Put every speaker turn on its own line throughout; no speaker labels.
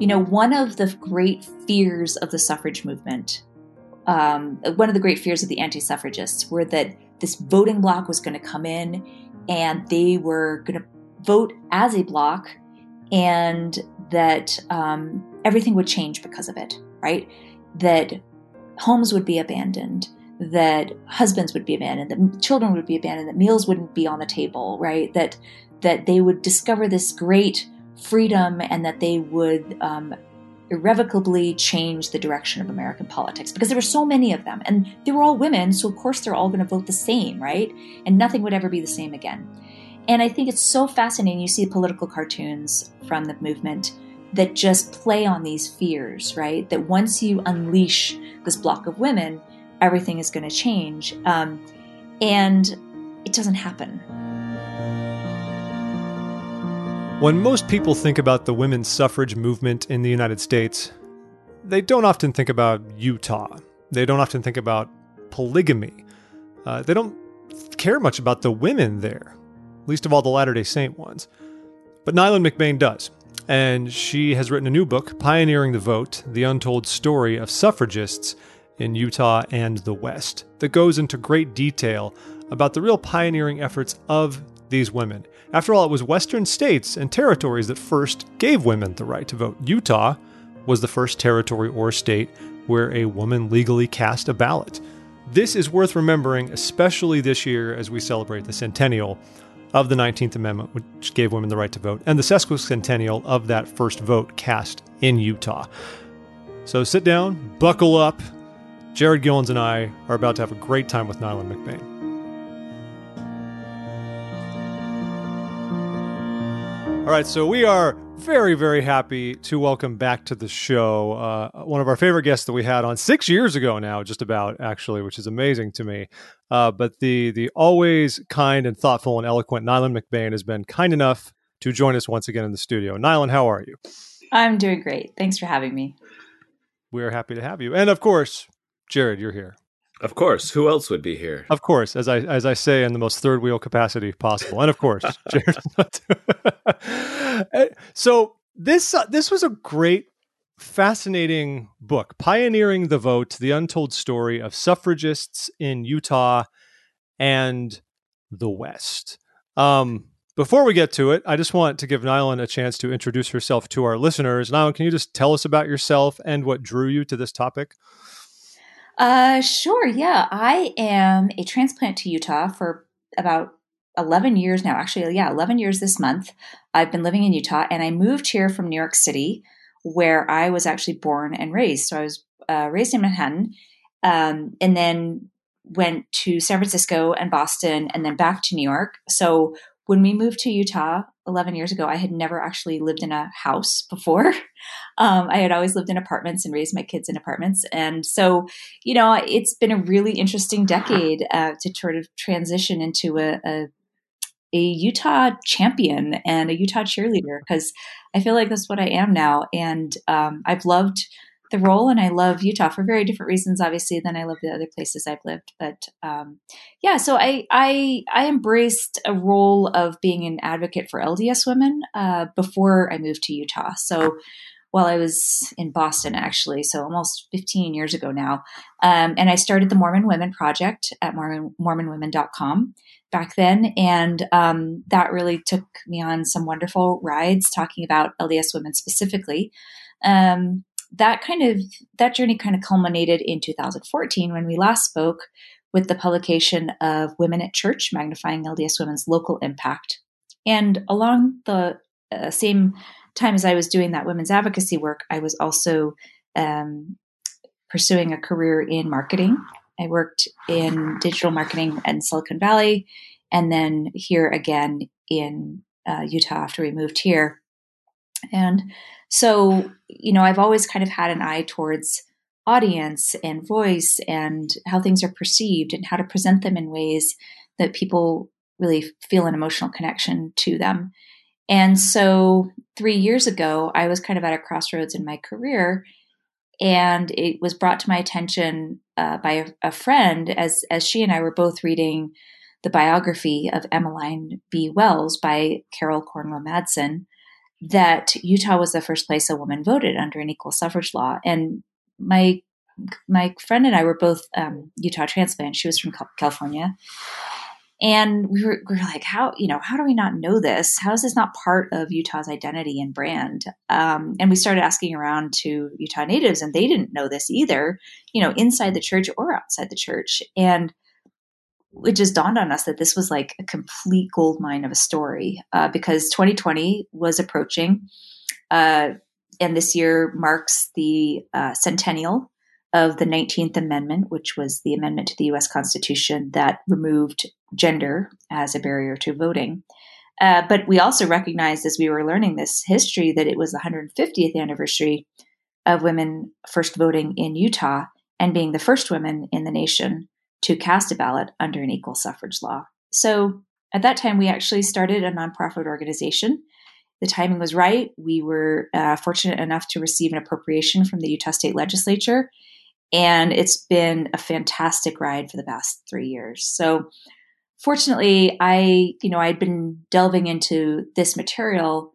You know, one of the great fears of the suffrage movement, um, one of the great fears of the anti suffragists, were that this voting bloc was going to come in and they were going to vote as a bloc and that um, everything would change because of it, right? That homes would be abandoned, that husbands would be abandoned, that children would be abandoned, that meals wouldn't be on the table, right? That that they would discover this great freedom and that they would um, irrevocably change the direction of American politics because there were so many of them and they were all women, so of course they're all going to vote the same, right? And nothing would ever be the same again. And I think it's so fascinating. You see political cartoons from the movement that just play on these fears, right? That once you unleash this block of women, everything is going to change. Um, and it doesn't happen.
When most people think about the women's suffrage movement in the United States, they don't often think about Utah. They don't often think about polygamy. Uh, they don't care much about the women there, least of all the Latter day Saint ones. But Neylan McBaine does, and she has written a new book, Pioneering the Vote The Untold Story of Suffragists in Utah and the West, that goes into great detail about the real pioneering efforts of these women. After all, it was Western states and territories that first gave women the right to vote. Utah was the first territory or state where a woman legally cast a ballot. This is worth remembering, especially this year as we celebrate the centennial of the 19th Amendment, which gave women the right to vote, and the sesquicentennial of that first vote cast in Utah. So sit down, buckle up. Jared Gillens and I are about to have a great time with Neylan McBaine. All right, so we are very, very happy to welcome back to the show uh, one of our favorite guests that we had on six years ago now, just about actually, which is amazing to me. Uh, but the the always kind and thoughtful and eloquent Neylan McBaine has been kind enough to join us once again in the studio. Neylan, how are you?
I'm doing great. Thanks for having me.
We are happy to have you, and of course, Jared, you're here.
Of course, who else would be here?
Of course, as I as I say in the most third wheel capacity possible, and of course, Jared. so this uh, this was a great, fascinating book, pioneering the vote: the untold story of suffragists in Utah and the West. Um, before we get to it, I just want to give Neylan a chance to introduce herself to our listeners. Neylan, can you just tell us about yourself and what drew you to this topic?
Uh, sure. Yeah, I am a transplant to Utah for about 11 years now. Actually, yeah, 11 years this month. I've been living in Utah and I moved here from New York City, where I was actually born and raised. So I was uh, raised in Manhattan um, and then went to San Francisco and Boston and then back to New York. So when we moved to Utah 11 years ago, I had never actually lived in a house before. Um, I had always lived in apartments and raised my kids in apartments. And so, you know, it's been a really interesting decade uh, to sort of transition into a, a, a Utah champion and a Utah cheerleader because I feel like that's what I am now. And um, I've loved the role and I love Utah for very different reasons, obviously, than I love the other places I've lived. But um, yeah, so I, I I embraced a role of being an advocate for LDS women uh, before I moved to Utah. So while I was in Boston, actually, so almost 15 years ago now. Um, and I started the Mormon Women Project at Mormon, MormonWomen.com back then. And um, that really took me on some wonderful rides talking about LDS women specifically. Um, that kind of that journey kind of culminated in 2014 when we last spoke with the publication of Women at Church Magnifying LDS Women's Local Impact. And along the uh, same time as I was doing that women's advocacy work, I was also um, pursuing a career in marketing. I worked in digital marketing in Silicon Valley and then here again in uh, Utah after we moved here. And so, you know, I've always kind of had an eye towards audience and voice and how things are perceived and how to present them in ways that people really feel an emotional connection to them. And so, three years ago, I was kind of at a crossroads in my career, and it was brought to my attention uh, by a, a, friend as as she and I were both reading the biography of Emmeline B. Wells by Carol Cornwell Madsen that Utah was the first place a woman voted under an equal suffrage law. And my my friend and I were both um, Utah transplant. She was from California, and we were, we were like, how you know how do we not know this? How is this not part of Utah's identity and brand? Um, and we started asking around to Utah natives, and they didn't know this either. You know, inside the church or outside the church, and it just dawned on us that this was like a complete gold mine of a story uh, because 2020 was approaching. Uh, and this year marks the uh, centennial of the 19th Amendment, which was the amendment to the US Constitution that removed gender as a barrier to voting. Uh, but we also recognized as we were learning this history that it was the 150th anniversary of women first voting in Utah and being the first women in the nation to cast a ballot under an equal suffrage law. So at that time, we actually started a nonprofit organization. The timing was right. We were uh, fortunate enough to receive an appropriation from the Utah State Legislature, and it's been a fantastic ride for the past three years. So, fortunately, I, you know, I'd been delving into this material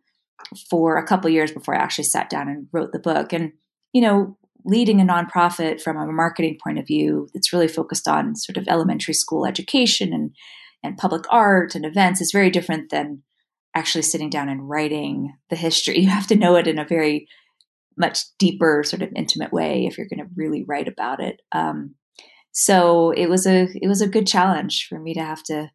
for a couple years before I actually sat down and wrote the book. And, you know, leading a nonprofit from a marketing point of view that's really focused on sort of elementary school education and and public art and events is very different than actually sitting down and writing the history. You have to know it in a very much deeper, sort of intimate way if you're going to really write about it. Um, so it was a it was a good challenge for me to have to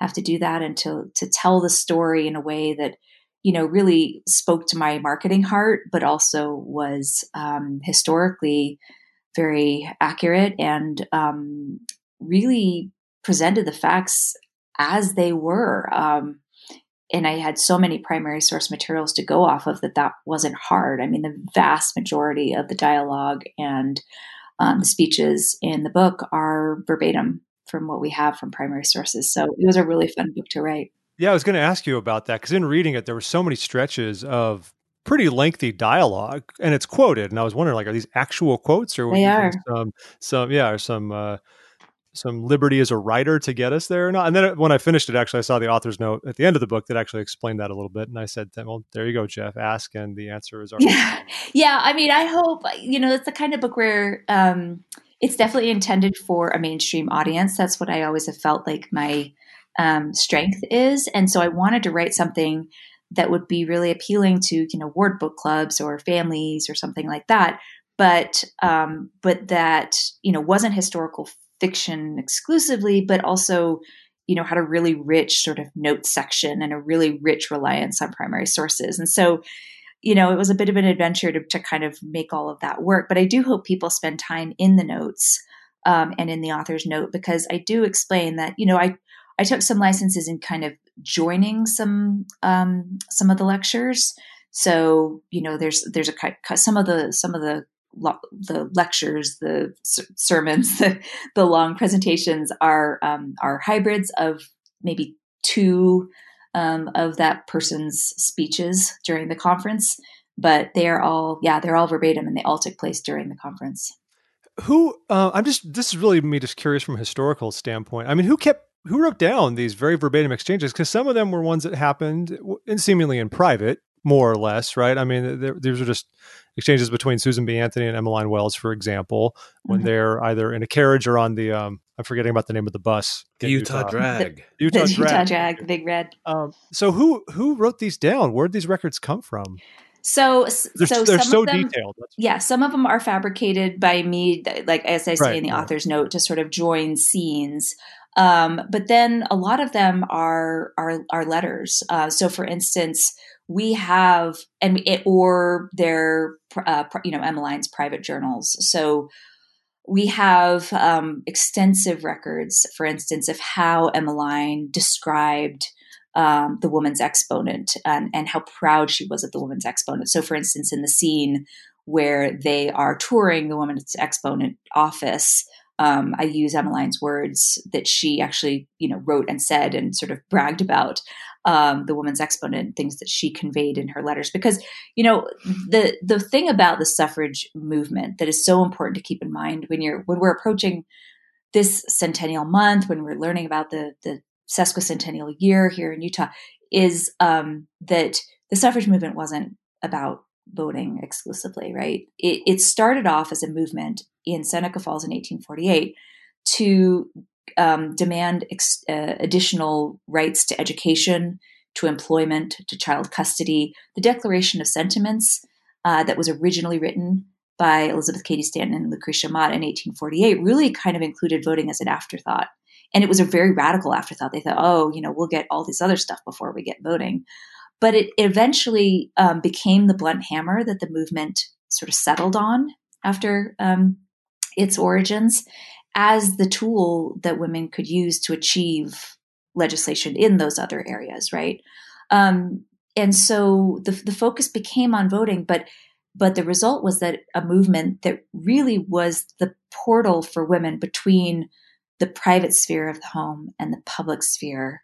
have to do that and to to tell the story in a way that you know, really spoke to my marketing heart, but also was um, historically very accurate and um, really presented the facts as they were. Um, and I had so many primary source materials to go off of that that wasn't hard. I mean, the vast majority of the dialogue and um, the speeches in the book are verbatim from what we have from primary sources. So it was a really fun book to write.
Yeah, I was going to ask you about that because in reading it, there were so many stretches of pretty lengthy dialogue, and it's quoted. And I was wondering, like, are these actual quotes, or
they are
some, some, yeah, or some, uh, some liberty as a writer to get us there or not? And then uh, when I finished it, actually, I saw the author's note at the end of the book that actually explained that a little bit, and I said, "Well, there you go, Jeff. Ask, and the answer is already."
Yeah, yeah. I mean, I hope you know it's the kind of book where. Um, it's definitely intended for a mainstream audience. That's what I always have felt like my um, strength is. And so I wanted to write something that would be really appealing to you know ward book clubs or families or something like that. But um, but that you know wasn't historical fiction exclusively but also you know had a really rich sort of note section and a really rich reliance on primary sources. And so you know it was a bit of an adventure to, to kind of make all of that work. But i do hope people spend time in the notes um, and in the author's note because i do explain that you know i I took some licenses in kind of joining some um, some of the lectures. So you know, there's there's a some of the some of the the lectures, the sermons, the, the long presentations are um, are hybrids of maybe two um, of that person's speeches during the conference, but they are all yeah they're all verbatim and they all took place during the conference.
Who uh, I'm just this is really me just curious from a historical standpoint. I mean, who kept who wrote down these very verbatim exchanges? Because some of them were ones that happened in seemingly in private, more or less, right? I mean, these are just exchanges between Susan B. Anthony and Emmeline Wells, for example, when mm-hmm. they're either in a carriage or on the um, I'm forgetting about the name of the bus.
The Utah, Utah, Drag.
The, Utah, the Drag. Utah Drag, the Big Red.
Um, so who who wrote these down? Where did these records come from?
So,
they're,
so
they're
some
so
of them,
detailed.
Yeah, some of them are fabricated by me, like as I say
right,
in the
right.
author's note, to sort of join scenes. Um, but then a lot of them are are, are letters. Uh, so, for instance, we have and it, or their uh, you know Emmeline's private journals. So we have um, extensive records, for instance, of how Emmeline described um, the woman's exponent and, and how proud she was of the woman's exponent. So, for instance, in the scene where they are touring the woman's exponent office, um, I use Emmeline's words that she actually, you know, wrote and said and sort of bragged about um, the woman's exponent, things that she conveyed in her letters. Because, you know, the the thing about the suffrage movement that is so important to keep in mind when you're when we're approaching this centennial month, when we're learning about the the sesquicentennial year here in Utah, is um, that the suffrage movement wasn't about voting exclusively, right? It, it started off as a movement in Seneca Falls in 1848 to um, demand ex- uh, additional rights to education, to employment, to child custody. The Declaration of Sentiments uh, that was originally written by Elizabeth Cady Stanton and Lucretia Mott in 1848 really kind of included voting as an afterthought. And it was a very radical afterthought. They thought, oh, you know, we'll get all this other stuff before we get voting. But it eventually um, became the blunt hammer that the movement sort of settled on after um, its origins as the tool that women could use to achieve legislation in those other areas, right? Um, and so the, the focus became on voting, but but the result was that a movement that really was the portal for women between the private sphere of the home and the public sphere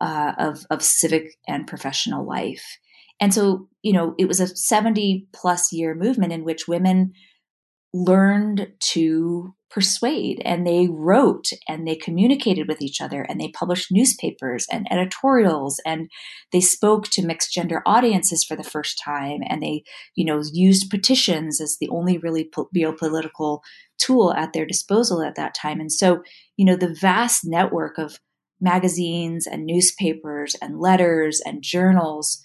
uh, of, of civic and professional life. And so, you know, it was a 70 plus year movement in which women learned to persuade and they wrote and they communicated with each other and they published newspapers and editorials and they spoke to mixed gender audiences for the first time and they you know used petitions as the only really real political tool at their disposal at that time. And so you know the vast network of magazines and newspapers and letters and journals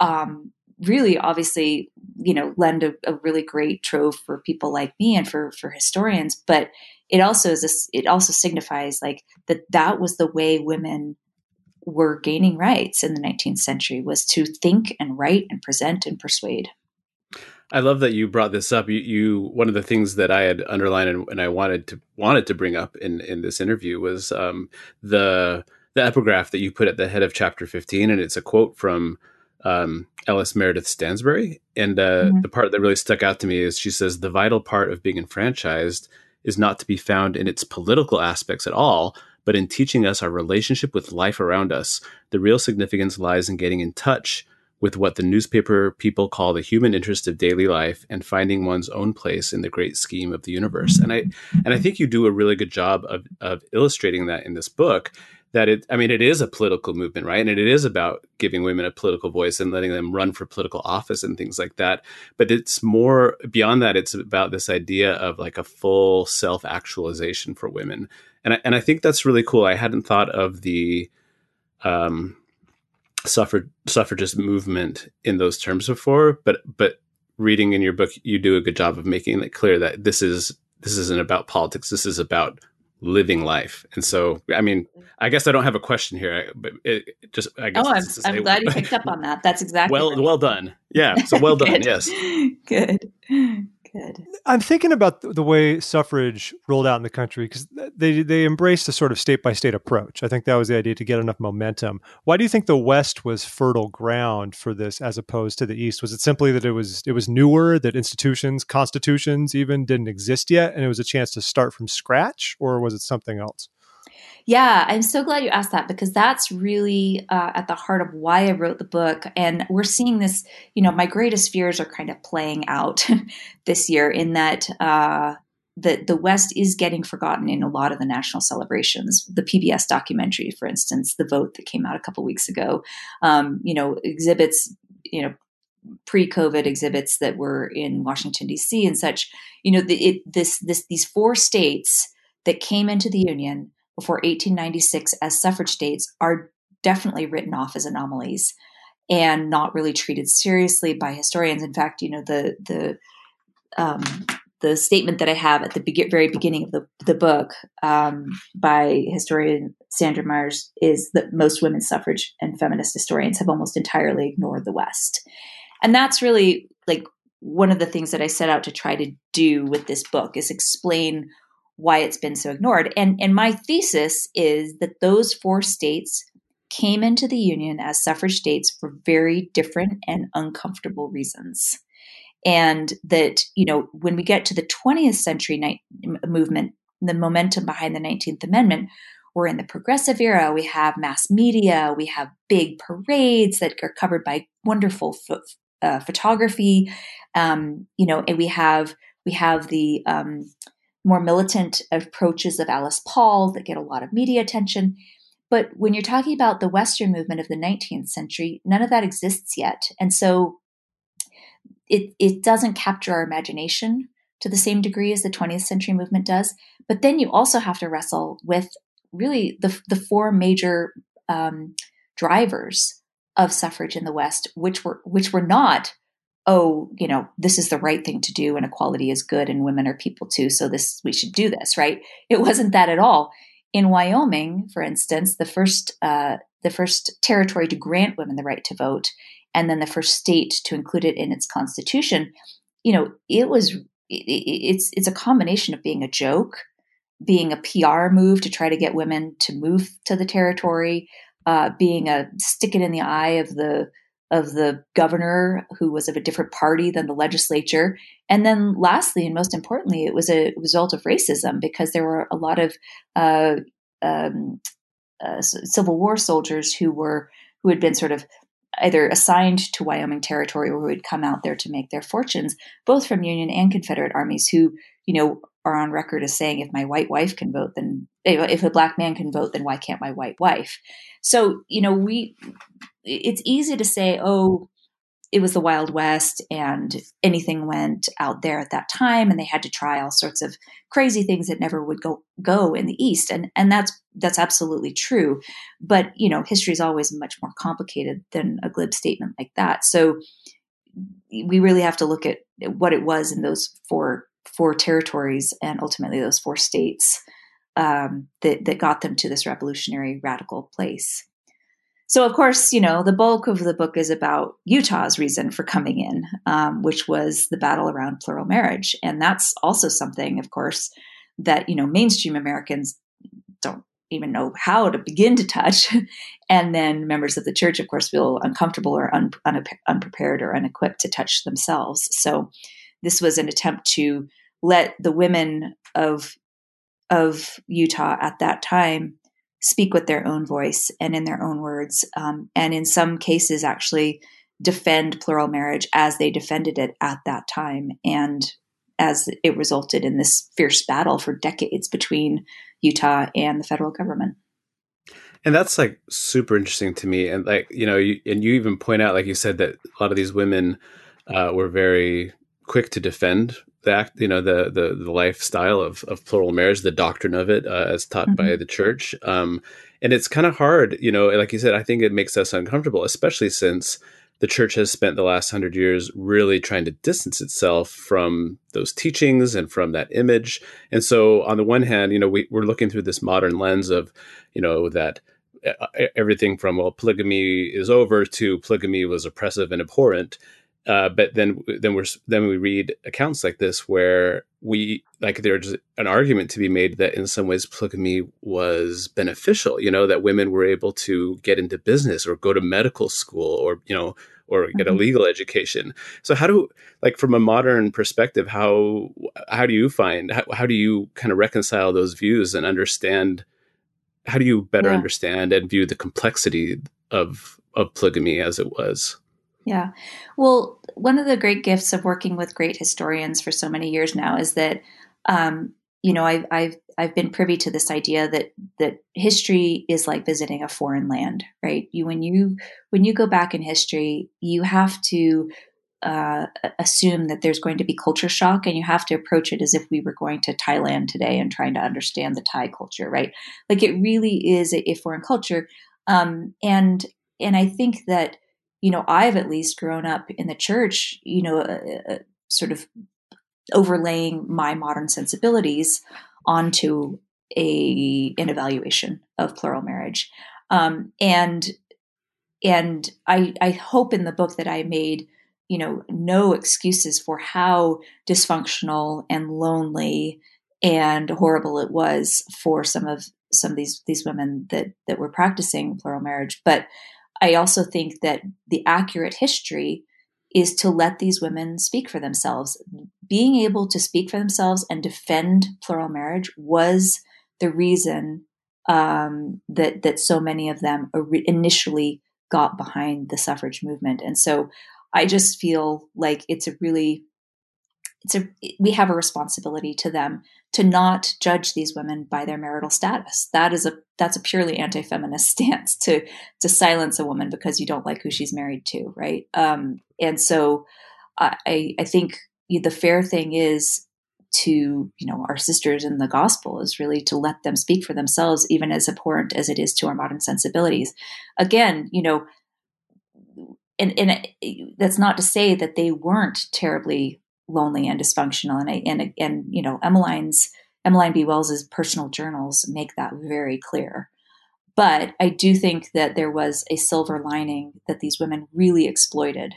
um, really obviously you know lend a, a, really great trove for people like me and for for historians but it also is this it also signifies like that that was the way women were gaining rights in the 19th century was to think and write and present and persuade
I love that you brought this up. You, you one of the things that I had underlined and, and, I wanted to wanted to bring up in in this interview was um, the the epigraph that you put at the head of chapter 15 and it's a quote from um, Ellis Meredith Stansbury. And uh, mm-hmm. the part that really stuck out to me is she says, The vital part of being enfranchised is not to be found in its political aspects at all, but in teaching us our relationship with life around us. The real significance lies in getting in touch with what the newspaper people call the human interest of daily life and finding one's own place in the great scheme of the universe. And I and I think you do a really good job of of illustrating that in this book that it i mean it is a political movement right? And it is about giving women a political voice and letting them run for political office and things like that. But it's more beyond that it's about this idea of like a full self actualization for women. And I, and I think that's really cool. I hadn't thought of the um suffrage suffragist movement in those terms before but but reading in your book you do a good job of making it clear that this is this isn't about politics. This is about living life. And so, I mean, I guess I don't have a question here, but it just, I guess.
Oh, I'm, I'm glad you picked up on that. That's exactly
well,
right.
well done. Yeah. So well done. yes.
Good. Good.
I'm thinking about the way suffrage rolled out in the country because they they embraced a sort of state by state approach. I think that was the idea to get enough momentum. Why do you think the West was fertile ground for this as opposed to the East? Was it simply that it was it was newer, that institutions, constitutions even didn't exist yet, and it was a chance to start from scratch, or was it something else?
Yeah, I'm so glad you asked that because that's really uh, at the heart of why I wrote the book. And we're seeing this, you know, my greatest fears are kind of playing out this year in that uh, the, the West is getting forgotten in a lot of the national celebrations. The PBS documentary, for instance, The Vote that came out a couple weeks ago, um, you know, exhibits, you know, pre-COVID exhibits that were in Washington D.C. and such. You know, the, it, this this these four states that came into the union before 1896 as suffrage states are definitely written off as anomalies and not really treated seriously by historians. In fact, you know the the um, the statement that I have at the be- very beginning of the the book um, by historian Sandra Myres is that most women's suffrage and feminist historians have almost entirely ignored the West, and that's really like one of the things that I set out to try to do with this book is explain why it's been so ignored. And and my thesis is that those four states came into the union as suffrage states for very different and uncomfortable reasons. And that, you know, when we get to the 20th century ni- movement, the momentum behind the 19th Amendment, we're in the progressive era. We have mass media. We have big parades that are covered by wonderful uh, photography. Um, you know, and we have we have the um, more militant approaches of Alice Paul that get a lot of media attention. But when you're talking about the Western movement of the 19th century, none of that exists yet. And so it, it doesn't capture our imagination to the same degree as the 20th century movement does. But then you also have to wrestle with really the, the four major um, drivers of suffrage in the West, which were which were not, oh, you know, this is the right thing to do and equality is good and women are people too, so this we should do this, right? It wasn't that at all. In Wyoming, for instance, the first uh, the first territory to grant women the right to vote, and then the first state to include it in its constitution, you know, it was it's it's a combination of being a joke, being a PR move to try to get women to move to the territory, uh, being a stick it in the eye of the of the governor who was of a different party than the legislature, and then lastly and most importantly, it was a result of racism because there were a lot of uh, um, uh, Civil War soldiers who were who had been sort of either assigned to Wyoming territory or who had come out there to make their fortunes, both from Union and Confederate armies, who, you know, are on record as saying, if my white wife can vote, then if a black man can vote, then why can't my white wife? So, you know, we, it's easy to say, oh, it was the Wild West and anything went out there at that time and they had to try all sorts of crazy things that never would go go in the East. And and that's that's absolutely true. But you know, history is always much more complicated than a glib statement like that. So we really have to look at what it was in those four four territories and ultimately those four states um, that that got them to this revolutionary radical place. So, of course, you know, the bulk of the book is about Utah's reason for coming in, um, which was the battle around plural marriage. And that's also something, of course, that, you know, mainstream Americans don't even know how to begin to touch. and then members of the church, of course, feel uncomfortable or un- un- unprepared or unequipped to touch themselves. So, this was an attempt to let the women of of Utah at that time speak with their own voice and in their own words, um, and in some cases, actually defend plural marriage as they defended it at that time, and as it resulted in this fierce battle for decades between Utah and the federal government.
And that's like super interesting to me. And like, you know, you, and you even point out, like you said, that a lot of these women uh, were very quick to defend the act, you know, the the the lifestyle of of plural marriage, the doctrine of it, uh, as taught mm-hmm. by the church. Um, and it's kind of hard, you know, like you said, I think it makes us uncomfortable, especially since the church has spent the last hundred years really trying to distance itself from those teachings and from that image. And so, on the one hand, you know, we, we're looking through this modern lens of, you know, that uh, everything from well, polygamy is over to polygamy was oppressive and abhorrent. Uh, but then then we're then we read accounts like this where we like there's an argument to be made that in some ways polygamy was beneficial you know that women were able to get into business or go to medical school or you know or get mm-hmm. a legal education so how do like from a modern perspective how how do you find how, how do you kind of reconcile those views and understand how do you better yeah. understand and view the complexity of of polygamy as it was
yeah. Well, one of the great gifts of working with great historians for so many years now is that, um, you know, I've, I've, I've been privy to this idea that, that history is like visiting a foreign land, right? You, when you, when you go back in history, you have to, uh, assume that there's going to be culture shock and you have to approach it as if we were going to Thailand today and trying to understand the Thai culture, right? Like it really is a, a foreign culture. Um, and, and I think that, you know, I've at least grown up in the church, you know, uh, uh, sort of overlaying my modern sensibilities onto a an evaluation of plural marriage, um, and and I I hope in the book that I made you know no excuses for how dysfunctional and lonely and horrible it was for some of some of these these women that that were practicing plural marriage, but I also think that the accurate history is to let these women speak for themselves. Being able to speak for themselves and defend plural marriage was the reason um, that that so many of them initially got behind the suffrage movement. And so I just feel like it's a really it's a we have a responsibility to them to not judge these women by their marital status. That is a that's a purely anti-feminist stance to to silence a woman because you don't like who she's married to, right? Um, and so I I think the fair thing is to you know our sisters in the gospel is really to let them speak for themselves even as abhorrent as it is to our modern sensibilities again you know and and that's not to say that they weren't terribly lonely and dysfunctional. And I, and and you know Emmeline's Emmeline B. Wells's personal journals make that very clear. But I do think that there was a silver lining that these women really exploited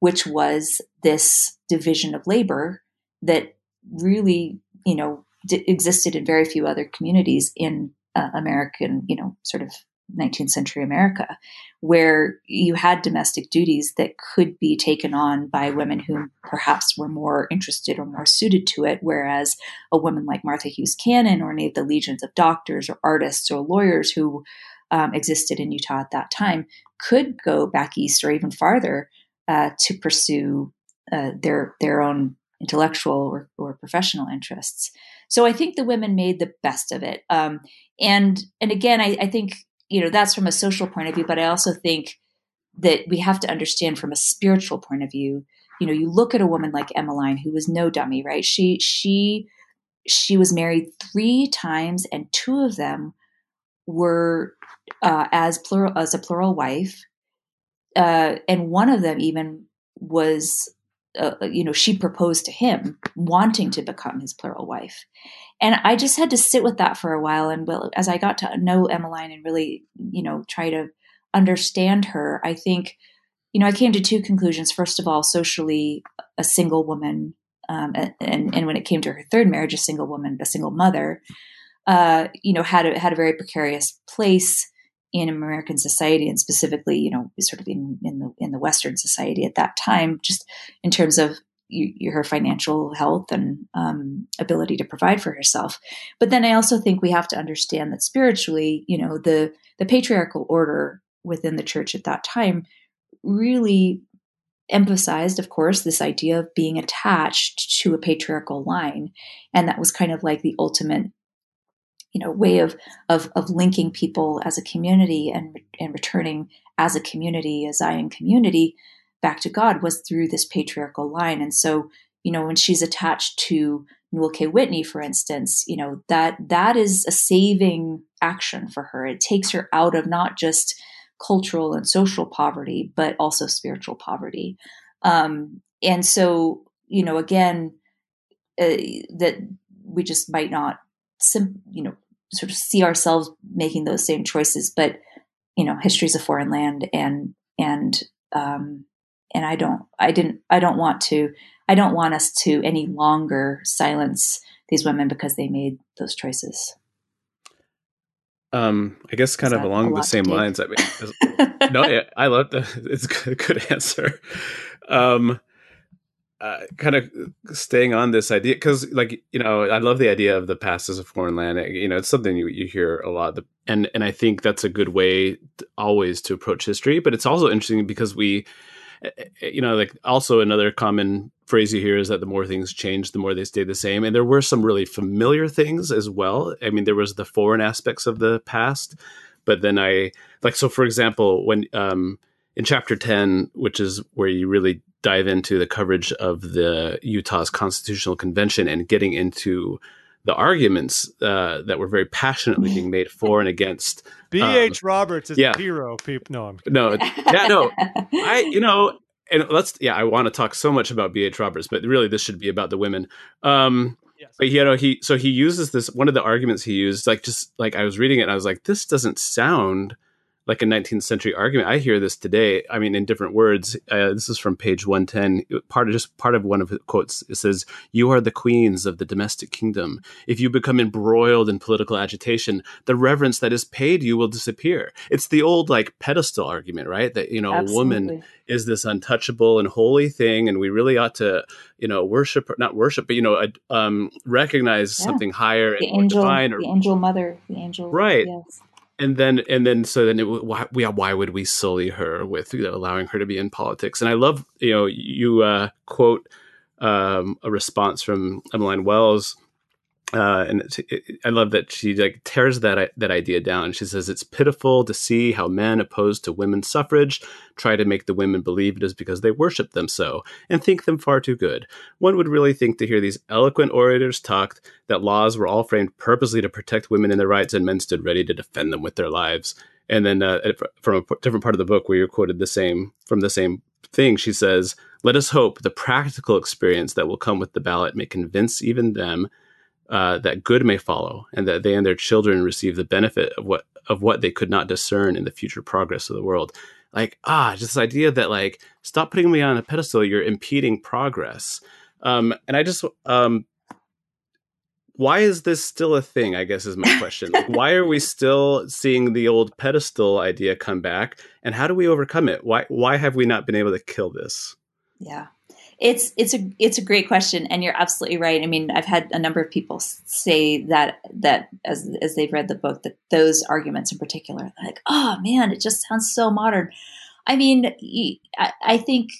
which was this division of labor that really, you know, d- existed in very few other communities in uh, American, you know, sort of 19th century America, where you had domestic duties that could be taken on by women who perhaps were more interested or more suited to it, whereas a woman like Martha Hughes Cannon or any of the legions of doctors or artists or lawyers who um, existed in Utah at that time could go back east or even farther uh, to pursue uh, their their own intellectual or, or professional interests. So I think the women made the best of it. Um, and and again, I, I think you know that's from a social point of view, but I also think that we have to understand from a spiritual point of view. You know, you look at a woman like Emmeline, who was no dummy, right? She she she was married three times, and two of them were uh, as plural as a plural wife, uh, and one of them even was uh, you know, she proposed to him wanting to become his plural wife. And I just had to sit with that for a while. And as I got to know Emmeline and really, you know, try to understand her, I think, you know, I came to two conclusions. First of all, socially, a single woman, um, and, and when it came to her third marriage, a single woman, a single mother, uh, you know, had a, had a very precarious place in American society and specifically, you know, sort of in, in the in the Western society at that time, just in terms of you, her financial health and um, ability to provide for herself. But then I also think we have to understand that spiritually, you know, the the patriarchal order within the church at that time really emphasized, of course, this idea of being attached to a patriarchal line, and that was kind of like the ultimate you know way of of of linking people as a community and and returning as a community a Zion community back to God was through this patriarchal line and so you know when she's attached to Newell K. Whitney for instance you know that that is a saving action for her it takes her out of not just cultural and social poverty but also spiritual poverty um, and so you know again uh, that we just might not sim- you know sort of see ourselves making those same choices. But you know, history is a foreign land, and and um, and I don't, I didn't, I don't want to, I don't want us to any longer silence these women because they made those choices.
Um, I guess kind of along the same lines. I mean, no, yeah, I love the. It's a good answer. Um, uh, kind of staying on this idea because like you know i love the idea of the past as a foreign land you know it's something you, you hear a lot and and i think that's a good way to, always to approach history but it's also interesting because we eh, eh, Eh, eh, eh, you know like also another common phrase you hear is that the more things change the more they stay the same. And there were some really familiar things as well. I mean there was the foreign aspects of the past but then i like so for example when um in chapter 10 which is where you really dive into the coverage of the Utah's Constitutional Convention and getting into the arguments uh, that were very passionately being made for and against.
B.H. Um, Roberts is yeah. a hero. People, no, I'm
kidding. no, yeah, no. I, you know, and let's, yeah, I want to talk so much about B.H. Roberts, but really, this should be about the women. Um, yes. But you know, he so he uses this. One of the arguments he used, like just like I was reading it, and I was like, this doesn't sound like a 19th century argument. I hear this today. I mean, in different words. Uh, this is from page 110. Part of just part of one of the quotes. It says, "You are the queens of the domestic kingdom. If you become embroiled in political agitation, the reverence that is paid you will disappear." It's the old like pedestal argument, right? That you know, Absolutely. a woman is this untouchable and holy thing, and we really ought to, you know, worship not worship, but you know, um, recognize yeah. something higher
the
and
angel,
divine,
or the angel mother, the angel,
right? Yes and then and then so then it, why, why would we sully her with you know, allowing her to be in politics? And i love you know you uh, quote um, a response from Emmeline Wells uh, and it, I love that she like tears that that idea down. She says it's pitiful to see how men opposed to women's suffrage try to make the women believe it is because they worship them so and think them far too good. One would really think to hear these eloquent orators talk that laws were all framed purposely to protect women and their rights, and men stood ready to defend them with their lives. And then uh, from a different part of the book where you're quoted the same from the same thing, she says, "Let us hope the practical experience that will come with the ballot may convince even them." Uh, that good may follow, and that they and their children receive the benefit of what of what they could not discern in the future progress of the world. Like ah, just this idea that like stop putting me on a pedestal. You're impeding progress. Um, and I just um, why is this still a thing? I guess is my question. like, why are we still seeing the old pedestal idea come back, and how do we overcome it? Why why have we not been able to kill this?
Yeah. It's it's a it's a great question, and you're absolutely right. I mean, I've had a number of people say that that as as they've read the book that those arguments in particular, like, oh man, it just sounds so modern. I mean, I, I think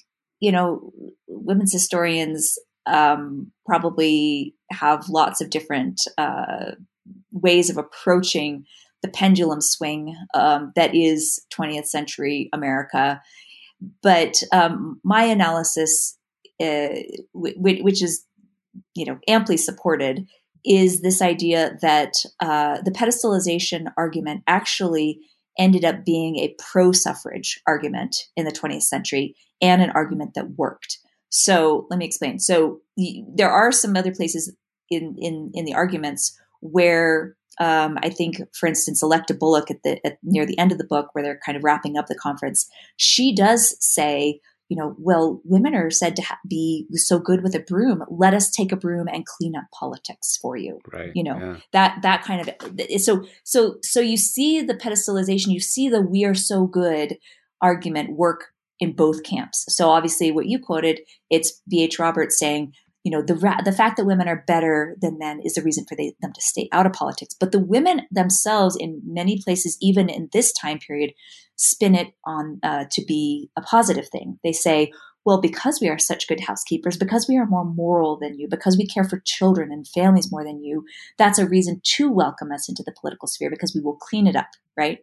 you know, women's historians um, probably have lots of different uh, ways of approaching the pendulum swing um, that is 20th century America. But um, my analysis uh, which is you know amply supported, is this idea that uh, the pedestalization argument actually ended up being a pro-suffrage argument in the 20th century and an argument that worked. So let me explain. So the, there are some other places in in in the arguments where um, I think, for instance, Electa Bullock at the at, near the end of the book, where they're kind of wrapping up the conference, she does say you know, well, women are said to ha- be so good with a broom. Let us take a broom and clean up politics for you.
Right.
You know
yeah.
that that kind of so so so you see the pedestalization. You see the "we are so good" argument work in both camps. So obviously, what you quoted, it's B. H. Roberts saying, you know, the ra- the fact that women are better than men is the reason for they, them to stay out of politics. But the women themselves, in many places, even in this time period, spin it on uh, to be a positive thing. They say, well, because we are such good housekeepers, because we are more moral than you, because we care for children and families more than you, that's a reason to welcome us into the political sphere because we will clean it up, right?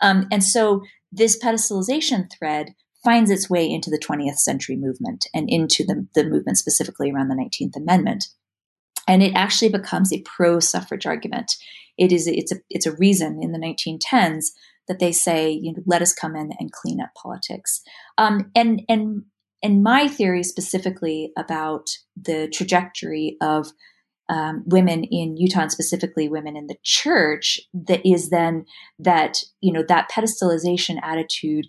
Um, and so this pedestalization thread finds its way into the 20th century movement and into the, the movement specifically around the 19th Amendment. And it actually becomes a pro suffrage argument. It is it's a it's a reason in the 1910s that they say, you know, let us come in and clean up politics. Um, and and and my theory specifically about the trajectory of um, women in Utah and specifically women in the church that is then that you know that pedestalization attitude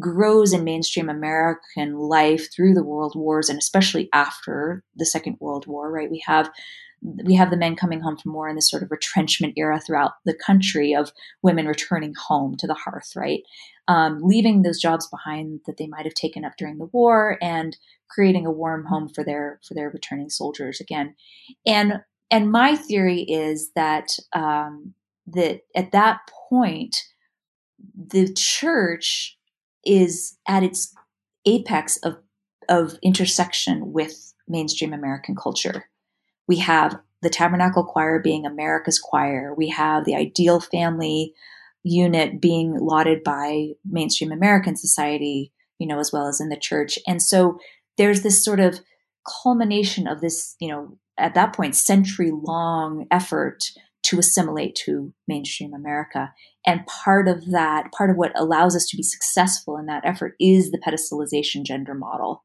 grows in mainstream American life through the world wars and especially after the Second World War. Right, we have we have the men coming home from war in this sort of retrenchment era throughout the country of women returning home to the hearth, right? Um, leaving those jobs behind that they might have taken up during the war and creating a warm home for their for their returning soldiers again. And and my theory is that um, that at that point, the church is at its apex of of intersection with mainstream American culture we have the Tabernacle Choir being America's choir. We have the Ideal Family unit being lauded by mainstream American society, you know, as well as in the church. And so there's this sort of culmination of this, you know, at that point, century long effort to assimilate to mainstream America. And part of that, part of what allows us to be successful in that effort is the pedestalization gender model.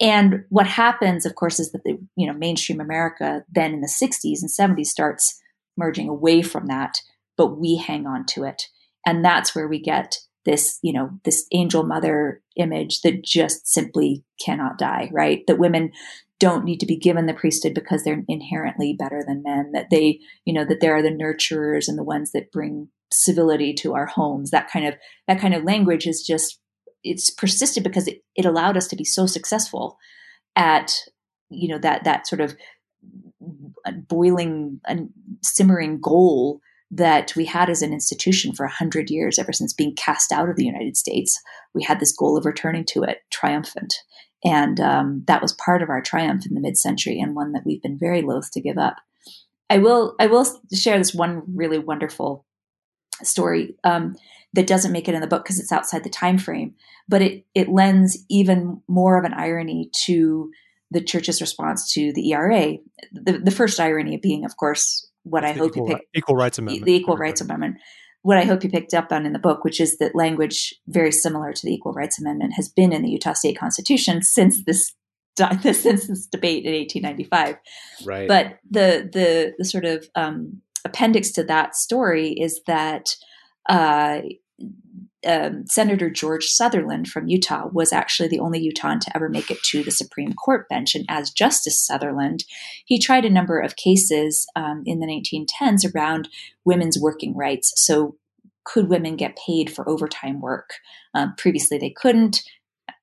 And what happens, of course, is that the you know mainstream America then in the 60s and 70s starts merging away from that, but we hang on to it. And that's where we get this, you know, this angel mother image that just simply cannot die, right? That women don't need to be given the priesthood because they're inherently better than men, that they, you know, that they are the nurturers and the ones that bring civility to our homes. That kind of that kind of language is just it's persisted because it, it allowed us to be so successful at you know that that sort of boiling and simmering goal that we had as an institution for 100 years ever since being cast out of the united states. We had this goal of returning to it triumphant. And um, that was part of our triumph in the mid-century, and one that we've been very loath to give up. I will I will share this one really wonderful story. Um, that doesn't make it in the book because it's outside the time frame, but it it lends even more of an irony to the church's response to the ERA. The, the first irony being, of course, what I hope
equal,
you pick
equal rights amendment.
The equal rights amendment. What I hope you picked up on in the book, which is that language very similar to the Equal Rights Amendment has been in the Utah State Constitution since this since this debate in 1895.
Right.
But the the the sort of um, appendix to that story is that uh, um, Senator George Sutherland from Utah was actually the only Utahn to ever make it to the Supreme Court bench. And as Justice Sutherland, he tried a number of cases um, in the 1910s around women's working rights. So, could women get paid for overtime work? Um, previously, they couldn't.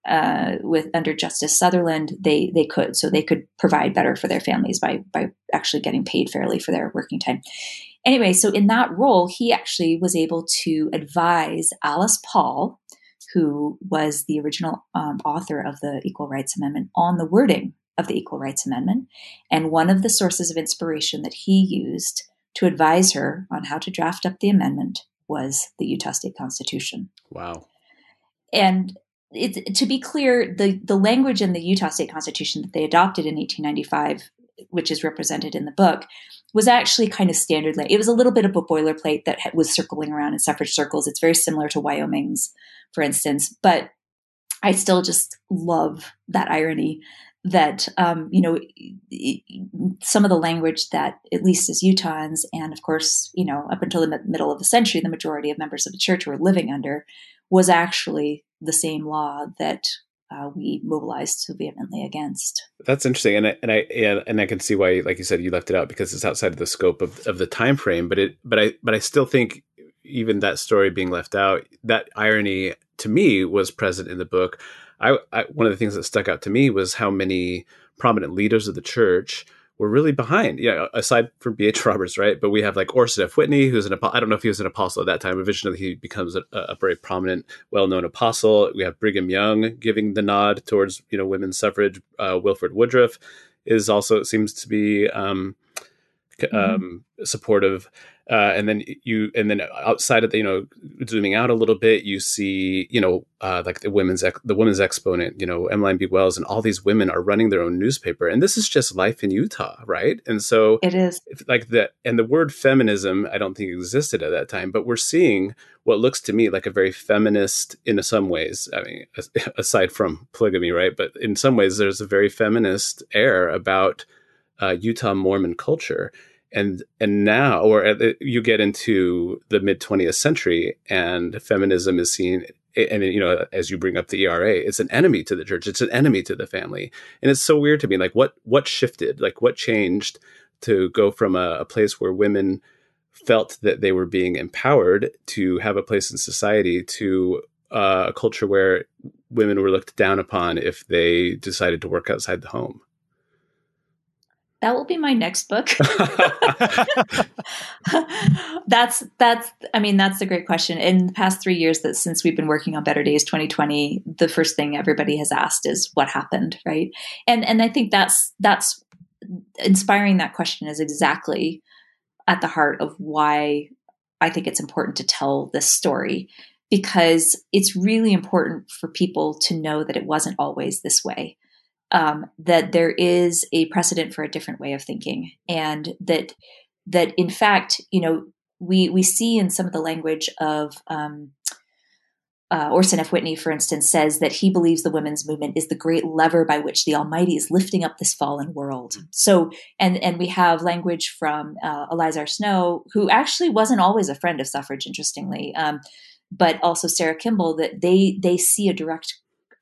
Uh, with under Justice Sutherland, they they could, so they could provide better for their families by by actually getting paid fairly for their working time. Anyway, so in that role, he actually was able to advise Alice Paul, who was the original um, author of the Equal Rights Amendment, on the wording of the Equal Rights Amendment. And one of the sources of inspiration that he used to advise her on how to draft up the amendment was the Utah State Constitution.
Wow.
And it, to be clear, the, the language in the Utah State Constitution that they adopted in 1895, which is represented in the book, was actually kind of standard. It was a little bit of a boilerplate that was circling around in suffrage circles. It's very similar to Wyoming's, for instance, but I still just love that irony that um, you know some of the language that at least as Utahns and of course you know up until the middle of the century the majority of members of the church were living under was actually the same law that uh, we mobilized so vehemently against.
That's interesting, and I, and I and I can see why, like you said, you left it out because it's outside of the scope of, of the time frame. But it, but I, but I still think even that story being left out, that irony to me was present in the book. I, I one of the things that stuck out to me was how many prominent leaders of the church were really behind. Yeah, aside from B.H. Roberts, right? But we have like Orson F. Whitney, who's an apostle. I don't know if he was an apostle at that time. Eventually, he becomes a, a very prominent, well-known apostle. We have Brigham Young giving the nod towards you know women's suffrage. Uh, Wilford Woodruff is also seems to be um, mm-hmm. um, supportive. Uh, and then you, and then outside of the, you know, zooming out a little bit, you see, you know, uh, like the women's, ex- the women's exponent, you know, Emmeline B. Wells, and all these women are running their own newspaper, and this is just life in Utah, right? And so
it is
like that, and the word feminism, I don't think existed at that time, but we're seeing what looks to me like a very feminist in some ways. I mean, aside from polygamy, right? But in some ways, there's a very feminist air about uh, Utah Mormon culture and and now or you get into the mid 20th century and feminism is seen and you know as you bring up the ERA it's an enemy to the church. It's an enemy to the family. And it's so weird to me like what what shifted like what changed to go from a, a place where women felt that they were being empowered to have a place in society to uh, a culture where women were looked down upon if they decided to work outside the home
that will be my next book. that's that's I mean that's a great question. In the past 3 years that since we've been working on Better Days 2020, the first thing everybody has asked is what happened, right? And and I think that's that's inspiring that question is exactly at the heart of why I think it's important to tell this story because it's really important for people to know that it wasn't always this way um, that there is a precedent for a different way of thinking, and that that in fact, you know, we we see in some of the language of um, uh, Orson F. Whitney, for instance, says that he believes the women's movement is the great lever by which the Almighty is lifting up this fallen world. Mm-hmm. So, and and we have language from uh, Eliza Snow, who actually wasn't always a friend of suffrage, interestingly, um, but also Sarah Kimball, that they they see a direct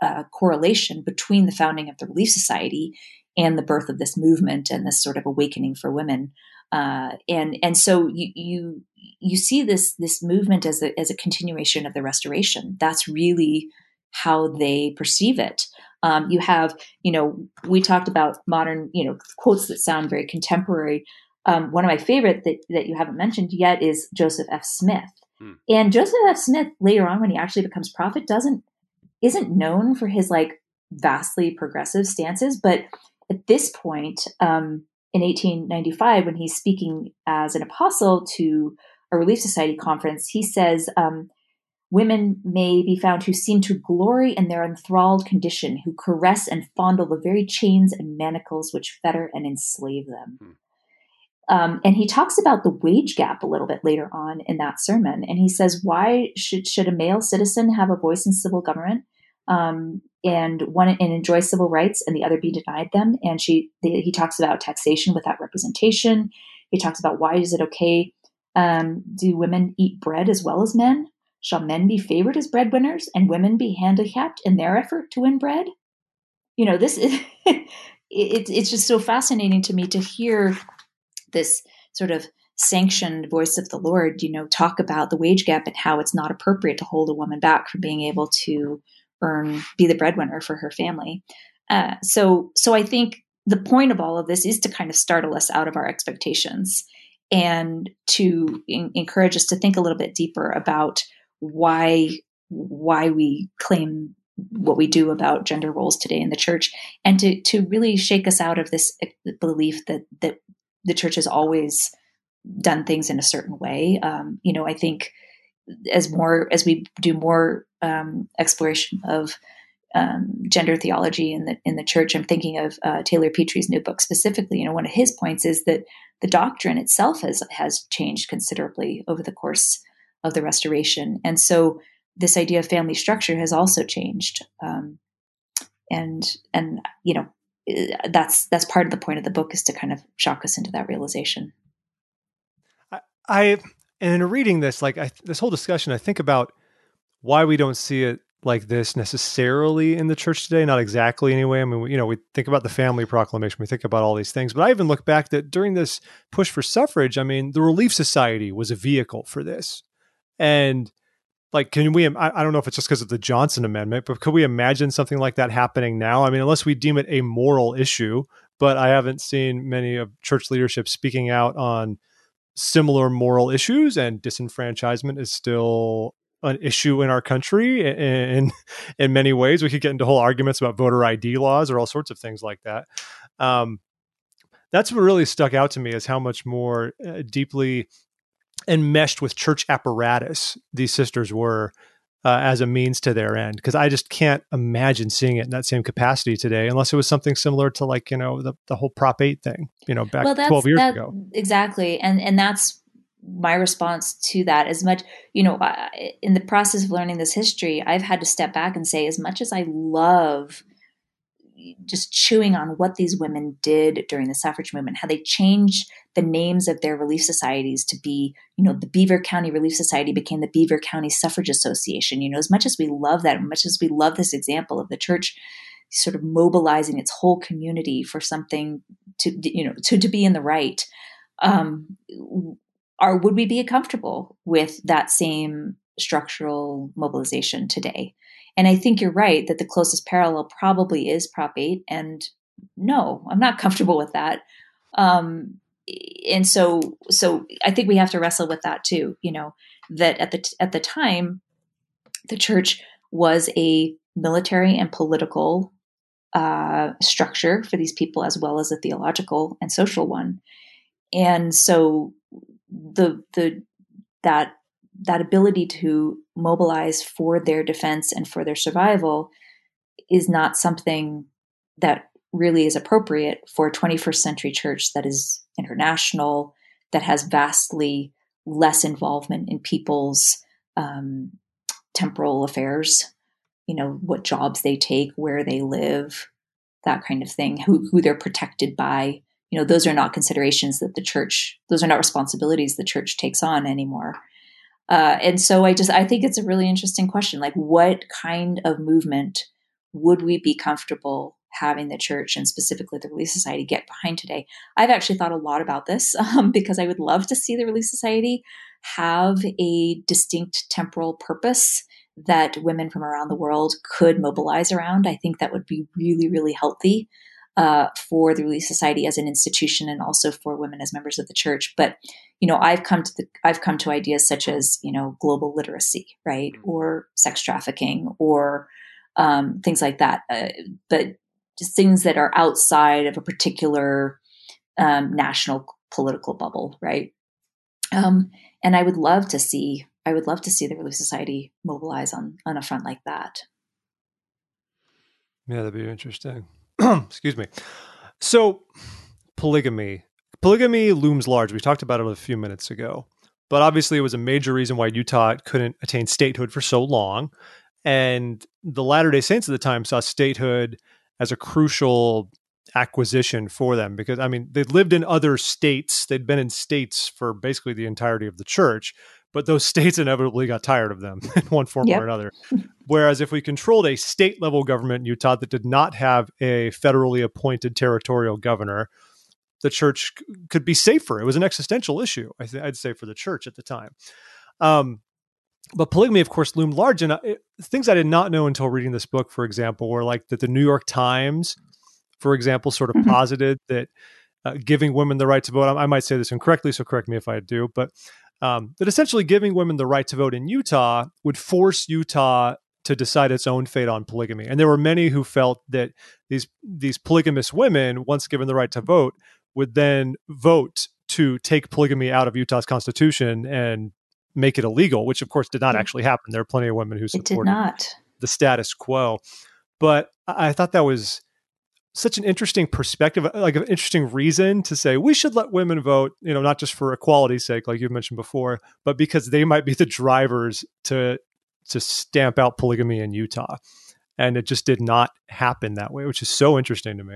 uh, correlation between the founding of the Relief Society and the birth of this movement and this sort of awakening for women. Uh, and and so you you you see this this movement as a as a continuation of the Restoration. That's really how they perceive it. Um, you have you know we talked about modern you know quotes that sound very contemporary. Um, one of my favorite that that you haven't mentioned yet is Joseph F. Smith. Hmm. And Joseph F. Smith later on, when he actually becomes prophet, doesn't isn't known for his like vastly progressive stances. But at this point, um, in 1895, when he's speaking as an apostle to a Relief Society conference, he says, um, Women may be found who seem to glory in their enthralled condition, who caress and fondle the very chains and manacles which fetter and enslave them. Um, and he talks about the wage gap a little bit later on in that sermon. And he says, why should, should a male citizen have a voice in civil government um, and one and enjoy civil rights and the other be denied them? And she, the, he talks about taxation without representation. He talks about why is it okay? Um, do women eat bread as well as men? Shall men be favored as breadwinners and women be handicapped in their effort to win bread? You know, this is, it, it's just so fascinating to me to hear this sort of sanctioned voice of the Lord, you know, talk about the wage gap and how it's not appropriate to hold a woman back from being able to earn, be the breadwinner for her family. Uh, so, so I think the point of all of this is to kind of startle us out of our expectations and to in- encourage us to think a little bit deeper about why why we claim what we do about gender roles today in the church and to to really shake us out of this belief that that the church has always done things in a certain way. Um, you know, I think as more as we do more um, exploration of um, gender theology in the in the church, I'm thinking of uh, Taylor Petrey's new book specifically. You know, one of his points is that the doctrine itself has has changed considerably over the course of the restoration, and so this idea of family structure has also changed. Um, and and you know Uh, that's that's part of the point of the book is to kind of shock us into that realization.
I, I and in reading this, like I, this whole discussion, I think about why we don't see it like this necessarily in the church today. Not exactly anyway. I mean, we, you know, we think about the family proclamation, we think about all these things, but I even look back that during this push for suffrage, I mean, the Relief Society was a vehicle for this, and like can we I, don't know if it's just because of the johnson amendment but could we imagine something like that happening now? I mean unless we deem it a moral issue but i haven't seen many of church leadership speaking out on similar moral issues and disenfranchisement is still an issue in our country in in many ways. We could get into whole arguments about voter id laws or all sorts of things like that. Um, that's what really stuck out to me is how much more uh, deeply enmeshed with church apparatus these sisters were uh, as a means to their end because i just can't imagine seeing it in that same capacity today unless it was something similar to like you know the, the whole prop 8 thing you know back well, 12 years that, ago.
exactly and and that's my response to that as much you know in the process of learning this history i've had to step back and say as much as i love just chewing on what these women did during the suffrage movement, how they changed the names of their relief societies to be, you know, the Beaver County Relief Society became the Beaver County Suffrage Association. You know, as much as we love that, as much as we love this example of the church sort of mobilizing its whole community for something to, you know, to, to be in the right, um, are would we be comfortable with that same structural mobilization today? And I think you're right that the closest parallel probably is Prop 8. And no, I'm not comfortable with that. Um, and so, so I think we have to wrestle with that too. You know, that at the at the time, the church was a military and political uh, structure for these people, as well as a theological and social one. And so, the the that that ability to mobilize for their defense and for their survival is not something that really is appropriate for a 21st century church that is international, that has vastly less involvement in people's um, temporal affairs, you know, what jobs they take, where they live, that kind of thing, who, who they're protected by. You know, those are not considerations that the church, those are not responsibilities the church takes on anymore. Uh, and so I just I think it's a really interesting question. Like, what kind of movement would we be comfortable having the church and specifically the Relief Society get behind today? I've actually thought a lot about this um, because I would love to see the Relief Society have a distinct temporal purpose that women from around the world could mobilize around. I think that would be really, really healthy uh, for the Relief Society as an institution and also for women as members of the church. But you know, I've come to the I've come to ideas such as you know global literacy, right, mm-hmm. or sex trafficking, or um, things like that. Uh, but just things that are outside of a particular um, national political bubble, right? Um, and I would love to see, I would love to see the Relief Society mobilize on on a front like that.
Yeah, that'd be interesting. Excuse me. So, polygamy. Polygamy looms large. We talked about it a few minutes ago, but obviously it was a major reason why Utah couldn't attain statehood for so long. And the Latter day Saints at the time saw statehood as a crucial acquisition for them because, I mean, they'd lived in other states, they'd been in states for basically the entirety of the church, but those states inevitably got tired of them in one form yep. or another. Whereas if we controlled a state level government in Utah that did not have a federally appointed territorial governor, the church could be safer. It was an existential issue, I would say, for the church at the time. Um, but polygamy, of course, loomed large. And it, things I did not know until reading this book, for example, were like that the New York Times, for example, sort of mm-hmm. posited that uh, giving women the right to vote, I, I, might say this incorrectly, so correct me if I do, but um, that essentially giving women the right to vote in Utah would force Utah to decide its own fate on polygamy. And there were many who felt that these these polygamous women, once given the right to vote, would then vote to take polygamy out of Utah's constitution and make it illegal, which of course did not actually happen. There are plenty of women who supported the status quo. But I thought that was such an interesting perspective, like an interesting reason to say we should let women vote, you know, not just for equality's sake, like you've mentioned before, but because they might be the drivers to to stamp out polygamy in Utah. And it just did not happen that way, which is so interesting to me.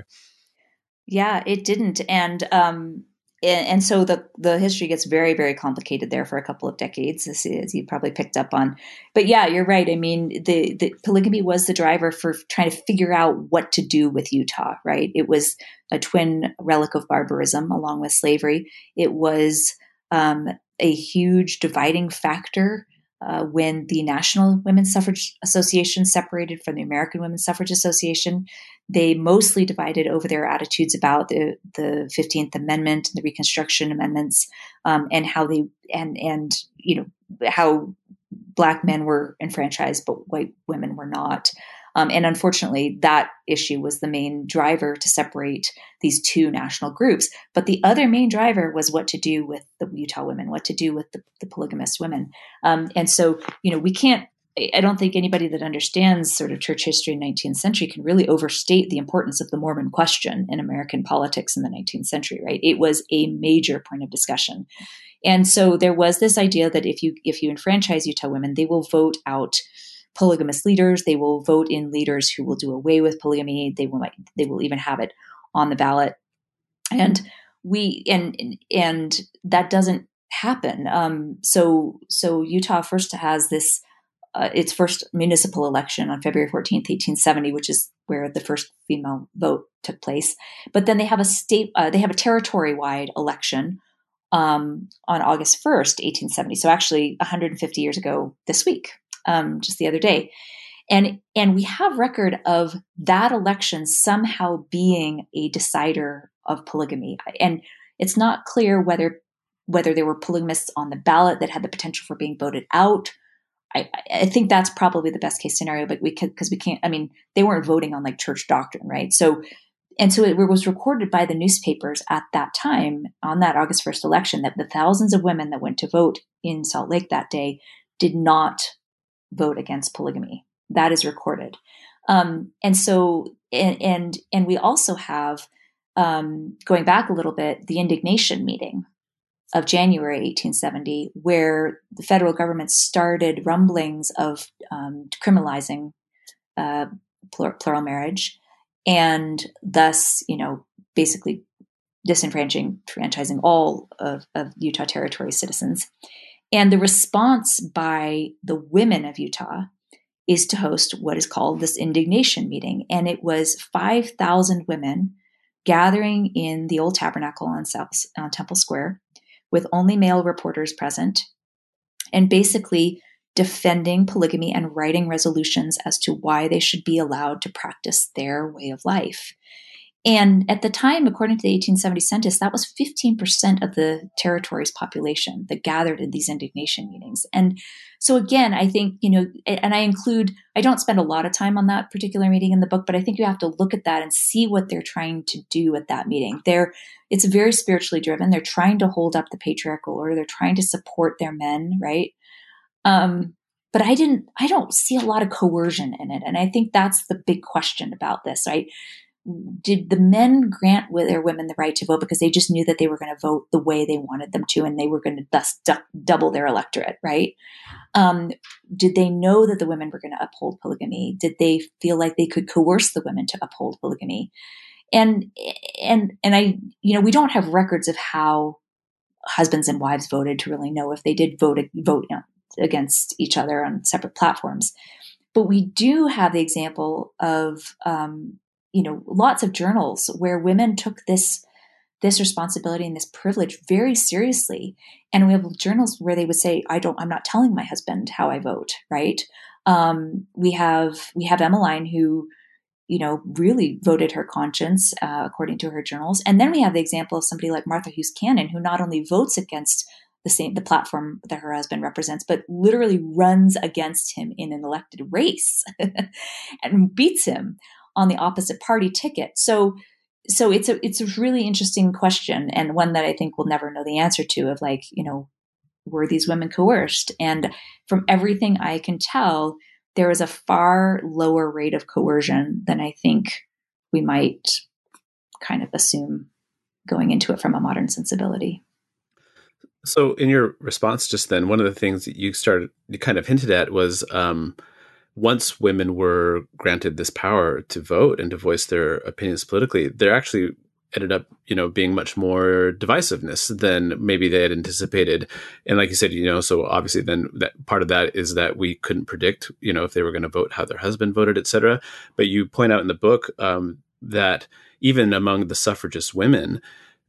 Yeah, it didn't. And um, and so the the history gets very very complicated there for a couple of decades as, as, you probably picked up on. But yeah you're right. I mean the, the polygamy was the driver for trying to figure out what to do with utah right? It was a twin relic of barbarism along with slavery. It was um, a huge dividing factor uh, when the National Women's Suffrage Association separated from the American Women's Suffrage Association, they mostly divided over their attitudes about the, the 15th Amendment and the Reconstruction Amendments, um, and how they and and you know how black men were enfranchised but white women were not. Um, and unfortunately, that issue was the main driver to separate these two national groups. But the other main driver was what to do with the Utah women, what to do with the, the polygamous women. Um, and so, you know, we can't I don't think anybody that understands sort of church history in 19th century can really overstate the importance of the Mormon question in American politics in the 19th century, right? It was a major point of discussion. And so there was this idea that if you if you enfranchise Utah women, they will vote out polygamous leaders. They will vote in leaders who will do away with polygamy. They will they will even have it on the ballot. And we and and that doesn't happen. Um, so so Utah first has this uh, its first municipal election on February 14th, 1870, which is where the first female vote took place. But then they have a state, uh, they have a territory wide election um, on August 1st, 1870. So actually 150 years ago this week um, just the other day. And, and we have record of that election somehow being a decider of polygamy. And it's not clear whether whether there were polygamists on the ballot that had the potential for being voted out. I, I think that's probably the best case scenario, but we could because we can't. I mean, they weren't voting on like church doctrine, right? So, and so it was recorded by the newspapers at that time on that August first election that the thousands of women that went to vote in Salt Lake that day did not vote against polygamy. That is recorded. Um, and so, and, and, and we also have, um, going back a little bit, the indignation meeting of January 1870, where the federal government started rumblings of um, criminalizing uh, plural marriage, and thus, you know, basically disenfranchising all of, of Utah Territory citizens. And the response by the women of Utah is to host what is called this indignation meeting. And it was 5,000 women gathering in the old tabernacle on, South, on Temple Square with only male reporters present and basically defending polygamy and writing resolutions as to why they should be allowed to practice their way of life. And at the time, according to the 1870 census, that was 15% of the territory's population that gathered in these indignation meetings. And so again, I think, you know, and I include, I don't spend a lot of time on that particular meeting in the book, but I think you have to look at that and see what they're trying to do at that meeting. They're, it's very spiritually driven. They're trying to hold up the patriarchal order. They're trying to support their men, right? Um, but I didn't, I don't see a lot of coercion in it. And I think that's the big question about this, right? did the men grant their women the right to vote because they just knew that they were going to vote the way they wanted them to and they were going to thus du- double their electorate right um, did they know that the women were going to uphold polygamy did they feel like they could coerce the women to uphold polygamy and and and i you know we don't have records of how husbands and wives voted to really know if they did vote vote against each other on separate platforms. But we do have the example of um, you know lots of journals where women took this this responsibility and this privilege very seriously. And we have journals where they would say i don't i'm not telling my husband how i vote right? Um, we have we have emmeline who you know really voted her conscience uh, according to her journals. And then we have the example of somebody like martha hughes cannon who not only votes against the same the platform that her husband represents but literally runs against him in an elected race and beats him on the opposite party ticket. So so it's a it's a really interesting question and one that I think we'll never know the answer to of like, you know, were these women coerced? And from everything I can tell, there is a far lower rate of coercion than I think we might kind of assume going into it from a modern sensibility.
So, in your response just then, one of the things that you started, you kind of hinted at was um, once women were granted this power to vote and to voice their opinions politically, there actually ended up, you know, being much more divisiveness than maybe they had anticipated. And like you said, you know, so obviously then that part of that is that we couldn't predict, you know, if they were going to vote how their husband voted, et cetera. But you point out in the book um, that even among the suffragist women,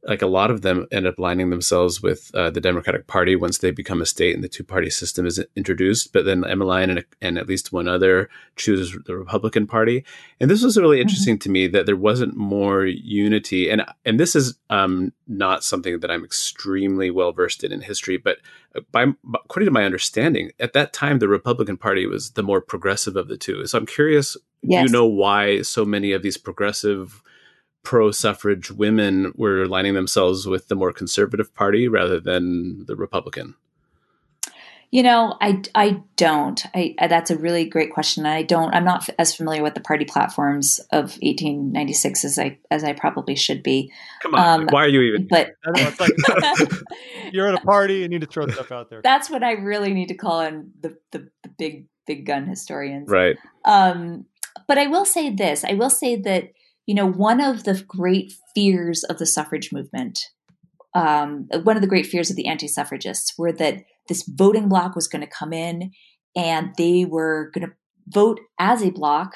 like a lot of them end up lining themselves with uh, the Democratic Party once they become a state and the two party system is introduced. But then Emmeline and, and at least one other chooses the Republican Party. And this was really mm-hmm. interesting mm-hmm. to me that there wasn't more unity. And and this is um, not something that I'm extremely well versed in in history, but uh, by according to my understanding, at that time the Republican Party was the more progressive of the two. So I'm curious, yes. you know, why so many of these progressive pro suffrage women were aligning themselves with the more conservative party rather than the Republican?
You know, I, I don't. I, I, that's a really great question. I don't. I'm not as familiar with the party platforms of 1896 as I as I probably should be.
Come on, um, why are you even?
But
like, you're at a party. You need to throw stuff out there.
That's what I really need to call in the the, the big big gun historians,
right?
Um, but I will say this. I will say that you know, one of the great fears of the suffrage movement, um, one of the great fears of the anti suffragists were that this voting bloc was going to come in and they were going to vote as a bloc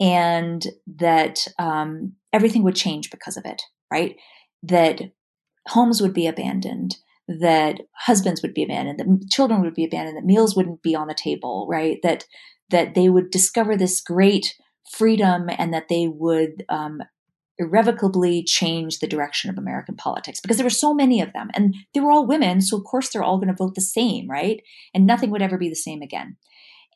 and that um, everything would change because of it, right? That homes would be abandoned, that husbands would be abandoned, that children would be abandoned, that meals wouldn't be on the table, right? That that they would discover this great freedom and that they would um, irrevocably change the direction of American politics because there were so many of them and they were all women. So, of course, they're all going to vote the same, right? And nothing would ever be the same again.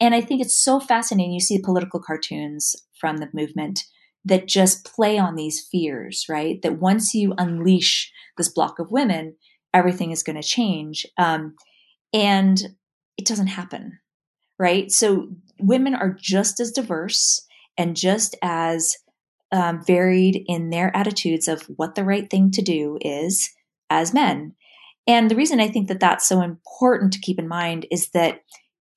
And I think it's so fascinating. You see political cartoons from the movement that just play on these fears, right? That once you unleash this block of women, everything is going to change. Um, and it doesn't happen, right? So women are just as diverse and just as um, varied in their attitudes of what the right thing to do is as men. And the reason I think that that's so important to keep in mind is that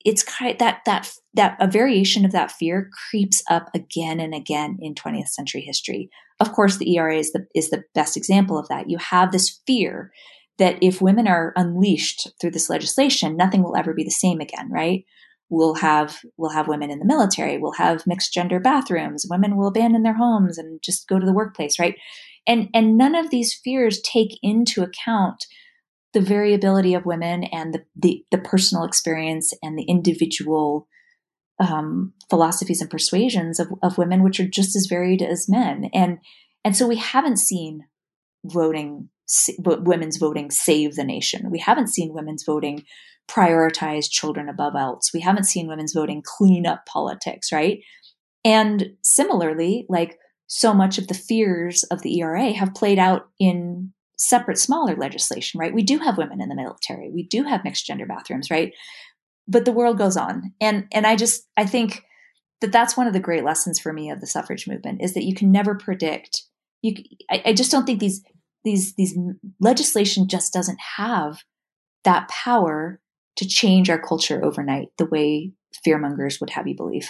it's kind of that that that a variation of that fear creeps up again and again in 20th century history. Of course, the ERA is the is the best example of that. You have this fear that if women are unleashed through this legislation, nothing will ever be the same again, right? We'll have we'll have women in the military we'll have mixed gender bathrooms women will abandon their homes and just go to the workplace right and and none of these fears take into account the variability of women and the the, the personal experience and the individual um, philosophies and persuasions of, of women which are just as varied as men and And so we haven't seen voting, women's voting save the nation. We haven't seen women's voting prioritize children above else. We haven't seen women's voting clean up politics, right? And similarly, like so much of the fears of the ERA have played out in separate, smaller legislation, right? We do have women in the military. We do have mixed gender bathrooms, right? But the world goes on. And, and I just, I think that that's one of the great lessons for me of the suffrage movement is that you can never predict. You, I, I just don't think these, these, these legislation just doesn't have that power to change our culture overnight the way fearmongers would have you believe.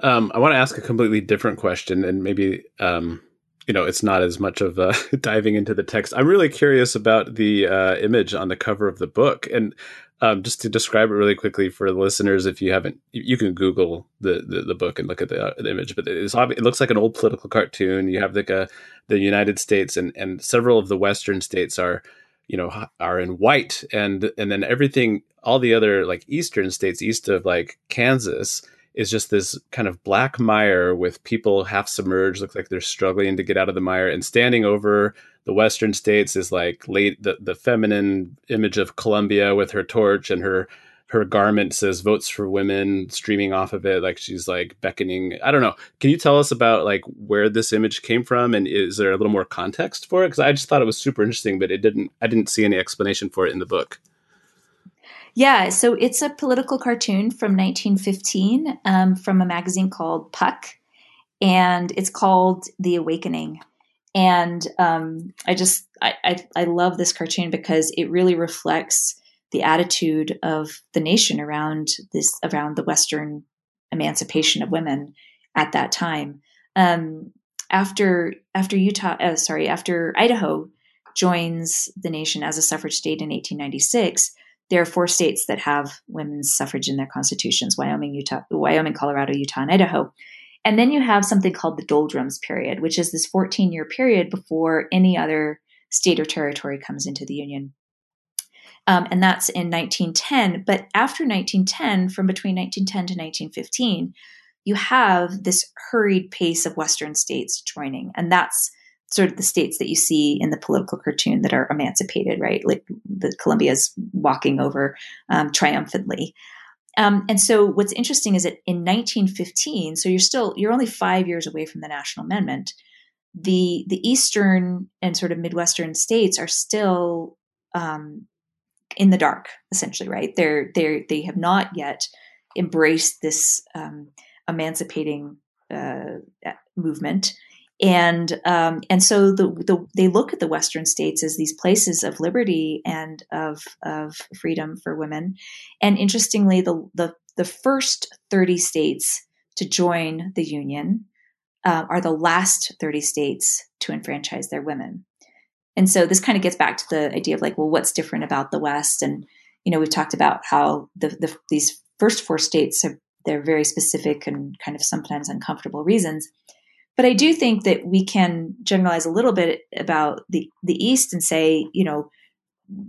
Um, I want to ask a completely different question, and maybe um, you know it's not as much of diving into the text. I'm really curious about the uh, image on the cover of the book, and um, just to describe it really quickly for the listeners, if you haven't, you can Google the the, the book and look at the, uh, the image. But it's it looks like an old political cartoon. You have like a, the United States and and several of the Western states are you know are in white and and then everything all the other like eastern states east of like Kansas is just this kind of black mire with people half submerged, look like they're struggling to get out of the mire. And standing over the western states is like late the, the feminine image of Columbia with her torch and her her garment says votes for women streaming off of it like she's like beckoning. I don't know. Can you tell us about like where this image came from and is there a little more context for it? Because i just thought it was super interesting but it didn't i didn't see any explanation for it in the book.
Yeah, so it's a political cartoon from 1915 um, from a magazine called Puck, and it's called The Awakening. And um, I just I, I, I love this cartoon because it really reflects the attitude of the nation around this around the Western emancipation of women at that time. Um, after after Utah, uh, sorry, after Idaho joins the nation as a suffrage state in 1896 there are four states that have women's suffrage in their constitutions Wyoming, Utah, Wyoming, Colorado, Utah, and Idaho. And then you have something called the doldrums period, which is this 14 year period before any other state or territory comes into the Union. Um, and that's in 1910. But after 1910, from between 1910 to 1915, you have this hurried pace of Western states joining. And that's sort of the states that you see in the political cartoon that are emancipated, right? Like the Columbia's walking over um, triumphantly. Um, and so what's interesting is that in 1915, so you're still you're only five years away from the national amendment. The the eastern and sort of midwestern states are still um, in the dark, essentially, right? They're they they have not yet embraced this um, emancipating uh, movement and um, and so the, the, they look at the Western states as these places of liberty and of of freedom for women. And interestingly, the the, the first thirty states to join the union uh, are the last thirty states to enfranchise their women. And so this kind of gets back to the idea of like, well, what's different about the West? And you know, we've talked about how the, the these first four states have they're very specific and kind of sometimes uncomfortable reasons but I do think that we can generalize a little bit about the, the East and say, you know,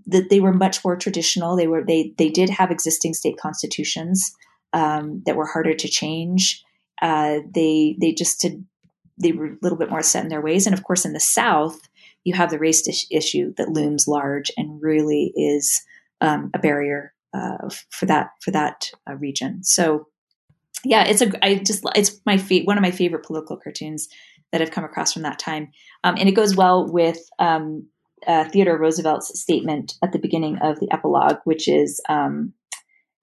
that they were much more traditional. They were they they did have existing state constitutions um, that were harder to change. Uh, they they just did they were a little bit more set in their ways. And of course, in the South, you have the race is- issue that looms large and really is um, a barrier uh, for that for that uh, region. So yeah, it's a I just it's my fa- one of my favorite political cartoons that I've come across from that time, um, and it goes well with um, uh, Theodore Roosevelt's statement at the beginning of the epilogue, which is um,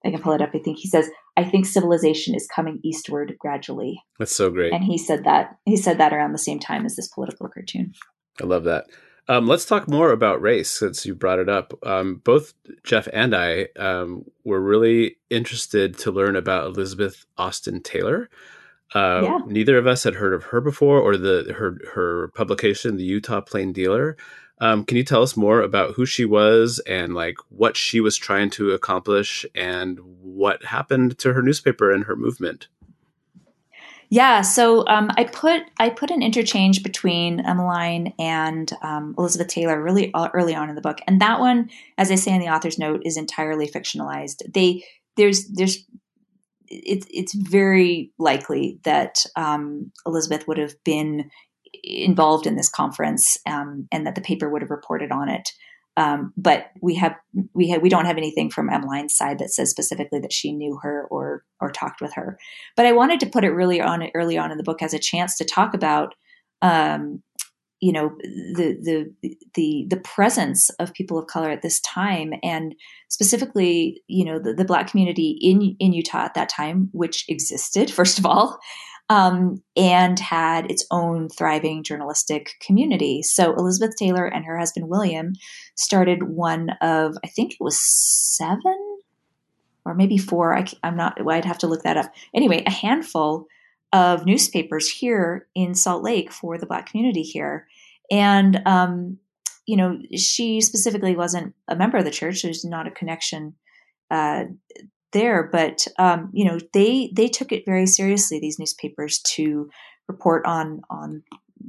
I can pull it up. I think he says, "I think civilization is coming eastward gradually."
That's so great.
And he said that he said that around the same time as this political cartoon.
I love that. Um, let's talk more about race since you brought it up. Um, both Jeff and I um, were really interested to learn about Elizabeth Austin Taylor. Uh, yeah. Neither of us had heard of her before, or the her her publication, the Utah Plain Dealer. Um, can you tell us more about who she was and like what she was trying to accomplish and what happened to her newspaper and her movement?
Yeah, so um, I put I put an interchange between Emmeline and um, Elizabeth Taylor really early on in the book, and that one, as I say in the author's note, is entirely fictionalized. They there's there's it's it's very likely that um, Elizabeth would have been involved in this conference um, and that the paper would have reported on it. Um, but we have we have we don't have anything from Emmeline's side that says specifically that she knew her or or talked with her. But I wanted to put it really on early on in the book as a chance to talk about um, you know the the the the presence of people of color at this time and specifically you know the, the black community in in Utah at that time which existed first of all um, and had its own thriving journalistic community. So Elizabeth Taylor and her husband William started one of, I think it was seven or maybe four. I, I'm not, I'd have to look that up. Anyway, a handful of newspapers here in Salt Lake for the Black community here. And, um, you know, she specifically wasn't a member of the church. There's not a connection uh, there, but um, you know they they took it very seriously. These newspapers to report on on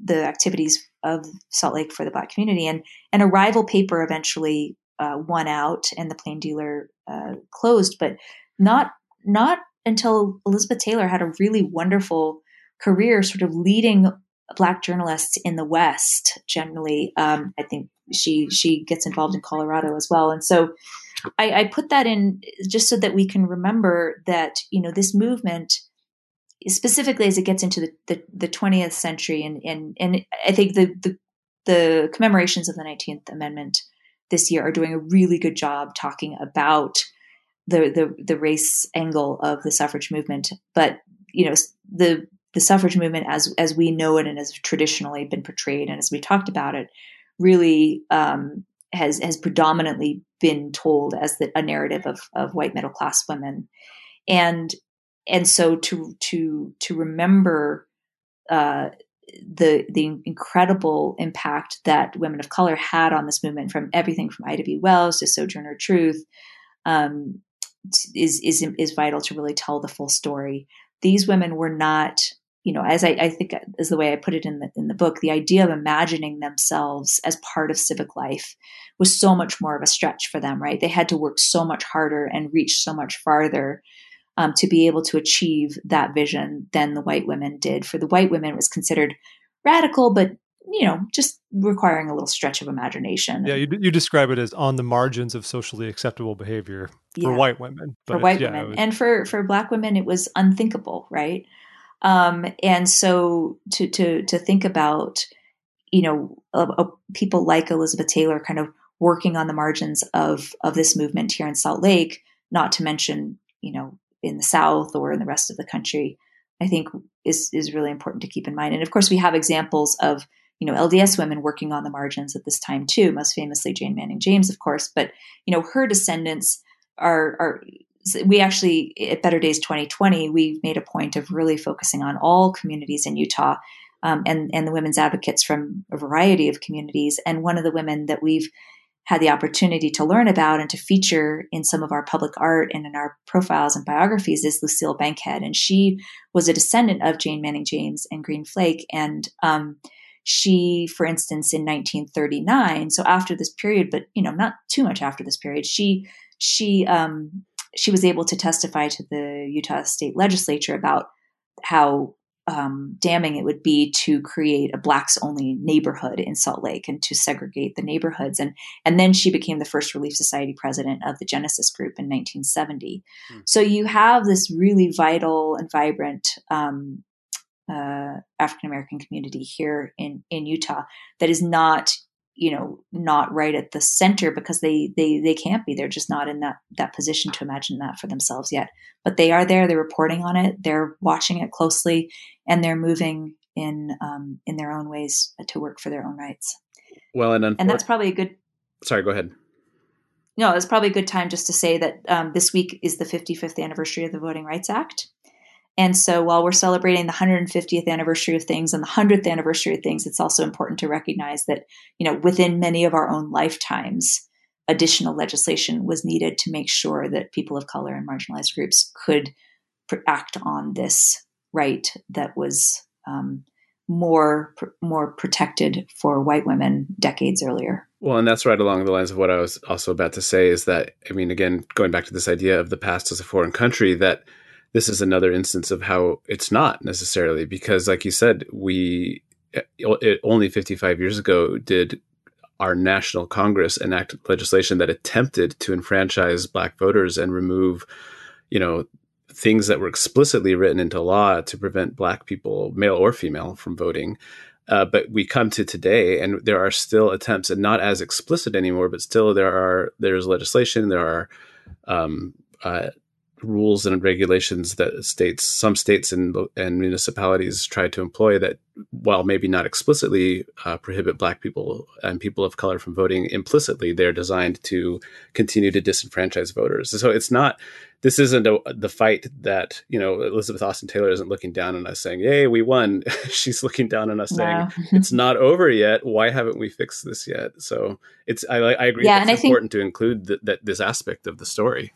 the activities of Salt Lake for the Black community, and and a rival paper eventually uh, won out, and the Plain Dealer uh, closed, but not not until Elizabeth Taylor had a really wonderful career, sort of leading Black journalists in the West. Generally, um, I think she she gets involved in Colorado as well, and so I, I put that in just so that we can remember that you know this movement specifically as it gets into the, the, the 20th century and, and, and I think the, the, the commemorations of the 19th Amendment this year are doing a really good job talking about the, the, the race angle of the suffrage movement. But, you know, the, the suffrage movement as, as we know it and has traditionally been portrayed and as we talked about it really um, has, has predominantly been told as the, a narrative of, of white middle class women, and and so to to to remember uh, the the incredible impact that women of color had on this movement, from everything from Ida B. Wells to Sojourner Truth, um, is is is vital to really tell the full story. These women were not you know, as I, I, think is the way I put it in the in the book, the idea of imagining themselves as part of civic life was so much more of a stretch for them, right? They had to work so much harder and reach so much farther um, to be able to achieve that vision than the white women did. For the white women, it was considered radical, but you know, just requiring a little stretch of imagination.
Yeah, you, you describe it as on the margins of socially acceptable behavior for yeah. white women.
for white yeah, women, was... and for for black women, it was unthinkable, right? Um, and so to to to think about, you know, uh, uh, people like Elizabeth Taylor kind of working on the margins of of this movement here in Salt Lake, not to mention, you know, in the South or in the rest of the country, I think is is really important to keep in mind. And of course, we have examples of you know LDS women working on the margins at this time too. Most famously, Jane Manning James, of course, but you know her descendants are are we actually at Better Days 2020 we made a point of really focusing on all communities in Utah um, and and the women's advocates from a variety of communities. And one of the women that we've had the opportunity to learn about and to feature in some of our public art and in our profiles and biographies is Lucille Bankhead, and she was a descendant of Jane Manning James and Green Flake, and um, she, for instance, in 1939, so after this period, but you know, not too much after this period, she she um, she was able to testify to the Utah state legislature about how um, damning it would be to create a blacks only neighborhood in Salt Lake and to segregate the neighborhoods. And, and then she became the first Relief Society president of the Genesis Group in 1970. Hmm. So you have this really vital and vibrant um, uh, African American community here in, in Utah that is not you know not right at the center because they they they can't be. They're just not in that that position to imagine that for themselves yet. But they are there. They're reporting on it. They're watching it closely and they're moving in um, in their own ways to work for their own rights.
Well and
and that's probably a good
sorry go ahead.
No it's probably a good time just to say that um, this week is the 55th anniversary of the voting rights act and so while we're celebrating the 150th anniversary of things and the 100th anniversary of things, it's also important to recognize that, you know, within many of our own lifetimes, additional legislation was needed to make sure that people of color and marginalized groups could act on this right that was um, more more protected for white women decades earlier.
Well, and that's right along the lines of what I was also about to say is that I mean, again, going back to this idea of the past as a foreign country, that this is another instance of how it's not necessarily because, like you said, we it, only 55 years ago did our national Congress enact legislation that attempted to enfranchise black voters and remove, you know, things that were explicitly written into law to prevent black people, male or female, from voting. Uh, but we come to today, and there are still attempts, and not as explicit anymore, but still there are there's legislation, there are um, uh, rules and regulations that states, some states and, and municipalities try to employ that, while maybe not explicitly uh, prohibit Black people and people of color from voting, implicitly they're designed to continue to disenfranchise voters. So it's not, this isn't a, the fight that, you know, Elizabeth Austin Taylor isn't looking down on us saying, Yay, we won. She's looking down on us saying, It's not over yet. Why haven't we fixed this yet? So it's, I, I agree. Yeah, it's important think- to include th- that this aspect of the story.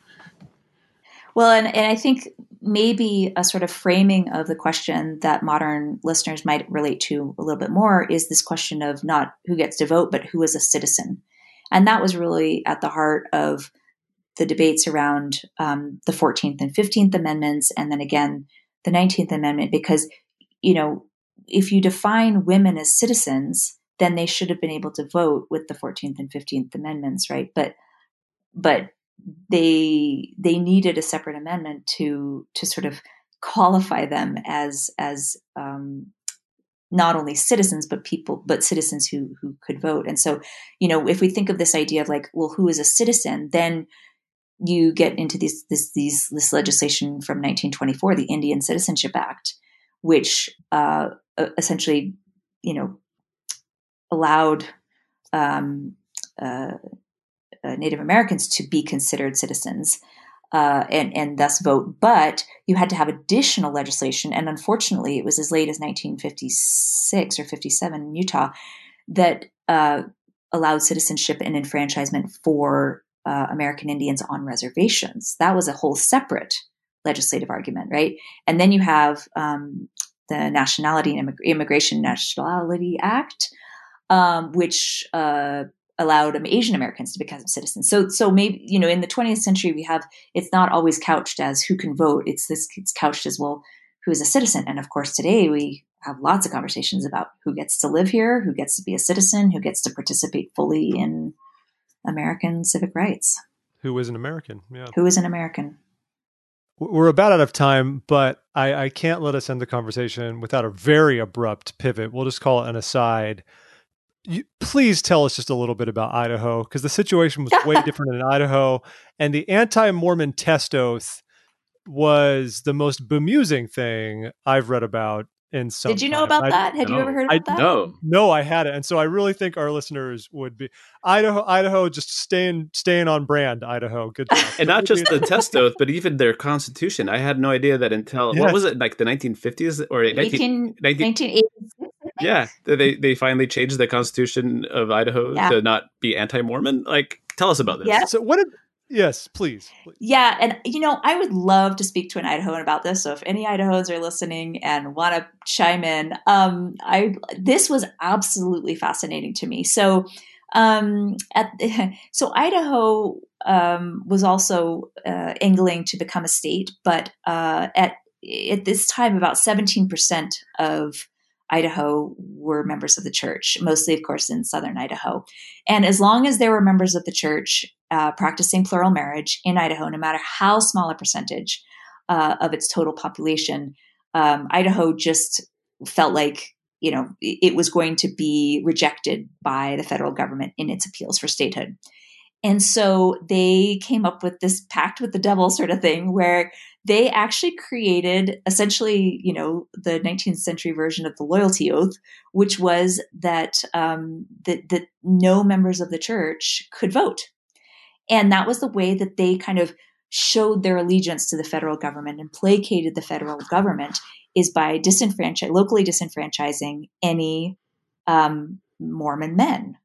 Well, and, and I think maybe a sort of framing of the question that modern listeners might relate to a little bit more is this question of not who gets to vote, but who is a citizen. And that was really at the heart of the debates around um, the 14th and 15th Amendments, and then again the 19th Amendment, because, you know, if you define women as citizens, then they should have been able to vote with the 14th and 15th Amendments, right? But, but they they needed a separate amendment to to sort of qualify them as as um, not only citizens but people but citizens who who could vote. And so you know if we think of this idea of like well who is a citizen then you get into this this these this legislation from 1924 the Indian Citizenship Act which uh, essentially you know allowed um, uh, Native Americans to be considered citizens uh, and, and thus vote. But you had to have additional legislation. And unfortunately, it was as late as 1956 or 57 in Utah that uh, allowed citizenship and enfranchisement for uh, American Indians on reservations. That was a whole separate legislative argument, right? And then you have um, the Nationality and Immigration Nationality Act, um, which uh, allowed Asian Americans to become citizens. So, so maybe you know, in the 20th century, we have it's not always couched as who can vote. It's this it's couched as well, who is a citizen. And of course, today we have lots of conversations about who gets to live here, who gets to be a citizen, who gets to participate fully in American civic rights.
Who is an American? Yeah.
Who is an American?
We're about out of time, but I, I can't let us end the conversation without a very abrupt pivot. We'll just call it an aside you, please tell us just a little bit about Idaho because the situation was way different in Idaho, and the anti-Mormon test oath was the most bemusing thing I've read about in some.
Did you know about I, that? Had no, you ever heard about I, that?
No,
no, I hadn't, and so I really think our listeners would be Idaho. Idaho, just staying staying on brand. Idaho, good job.
and not just the test oath, but even their constitution. I had no idea that until yes. what was it like the 1950s or 19, 19, 1986 yeah, they they finally changed the constitution of Idaho yeah. to not be anti-Mormon. Like, tell us about this.
Yeah. So what did Yes, please, please,
Yeah, and you know, I would love to speak to an Idahoan about this. So if any Idahoans are listening and want to chime in, um, I this was absolutely fascinating to me. So, um, at so Idaho um, was also uh, angling to become a state, but uh, at at this time, about seventeen percent of Idaho were members of the church, mostly, of course, in southern Idaho. And as long as there were members of the church uh, practicing plural marriage in Idaho, no matter how small a percentage uh, of its total population, um, Idaho just felt like you know it was going to be rejected by the federal government in its appeals for statehood. And so they came up with this pact with the devil sort of thing where they actually created essentially, you know, the 19th century version of the loyalty oath, which was that um, that, that no members of the church could vote. And that was the way that they kind of showed their allegiance to the federal government and placated the federal government is by disenfranchise, locally disenfranchising any um, Mormon men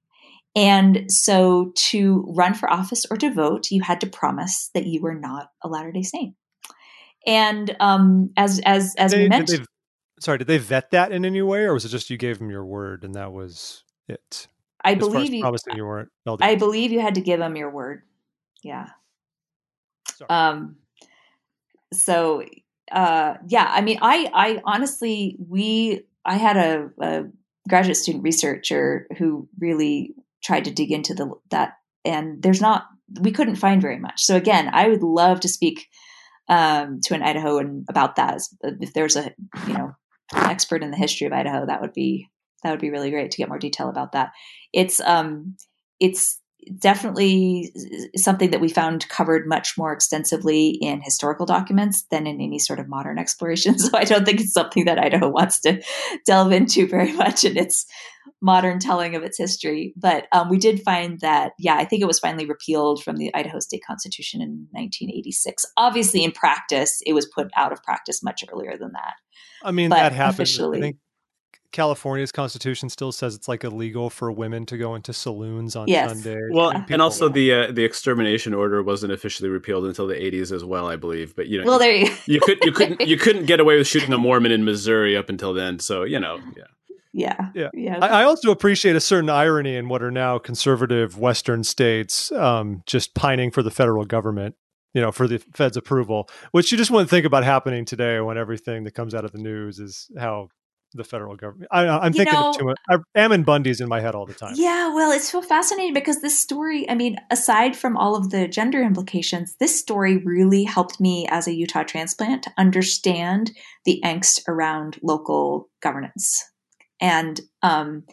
and so to run for office or to vote, you had to promise that you were not a Latter day Saint. And um, as as as they, we mentioned,
did sorry, did they vet that in any way, or was it just you gave them your word and that was it?
I as believe you
promising you weren't. LDS.
I believe you had to give them your word. Yeah. Sorry. Um. So uh, yeah, I mean, I, I honestly, we, I had a, a graduate student researcher who really tried to dig into the that, and there's not, we couldn't find very much. So again, I would love to speak um, to an Idahoan about that. If there's a, you know, expert in the history of Idaho, that would be that would be really great to get more detail about that. It's um, it's definitely something that we found covered much more extensively in historical documents than in any sort of modern exploration. So I don't think it's something that Idaho wants to delve into very much in its modern telling of its history. But um, we did find that, yeah, I think it was finally repealed from the Idaho State Constitution in 1986. Obviously, in practice, it was put out of practice much earlier than that.
I mean, but that happened. Officially, I think California's constitution still says it's like illegal for women to go into saloons on yes. Sunday.
Well, and, and also the uh, the extermination order wasn't officially repealed until the 80s as well, I believe. But you know,
well, there you,
you could you couldn't you couldn't get away with shooting a Mormon in Missouri up until then. So you know, yeah.
Yeah.
Yeah. yeah. I, I, also appreciate a certain irony in what are now conservative Western states um, just pining for the federal government, you know, for the Fed's approval, which you just wouldn't think about happening today when everything that comes out of the news is how the federal government. I, am thinking know, of too much. I, Ammon Bundy's in my head all the time.
Yeah, well, it's so fascinating because this story. I mean, aside from all of the gender implications, this story really helped me as a Utah transplant to understand the angst around local governance and um,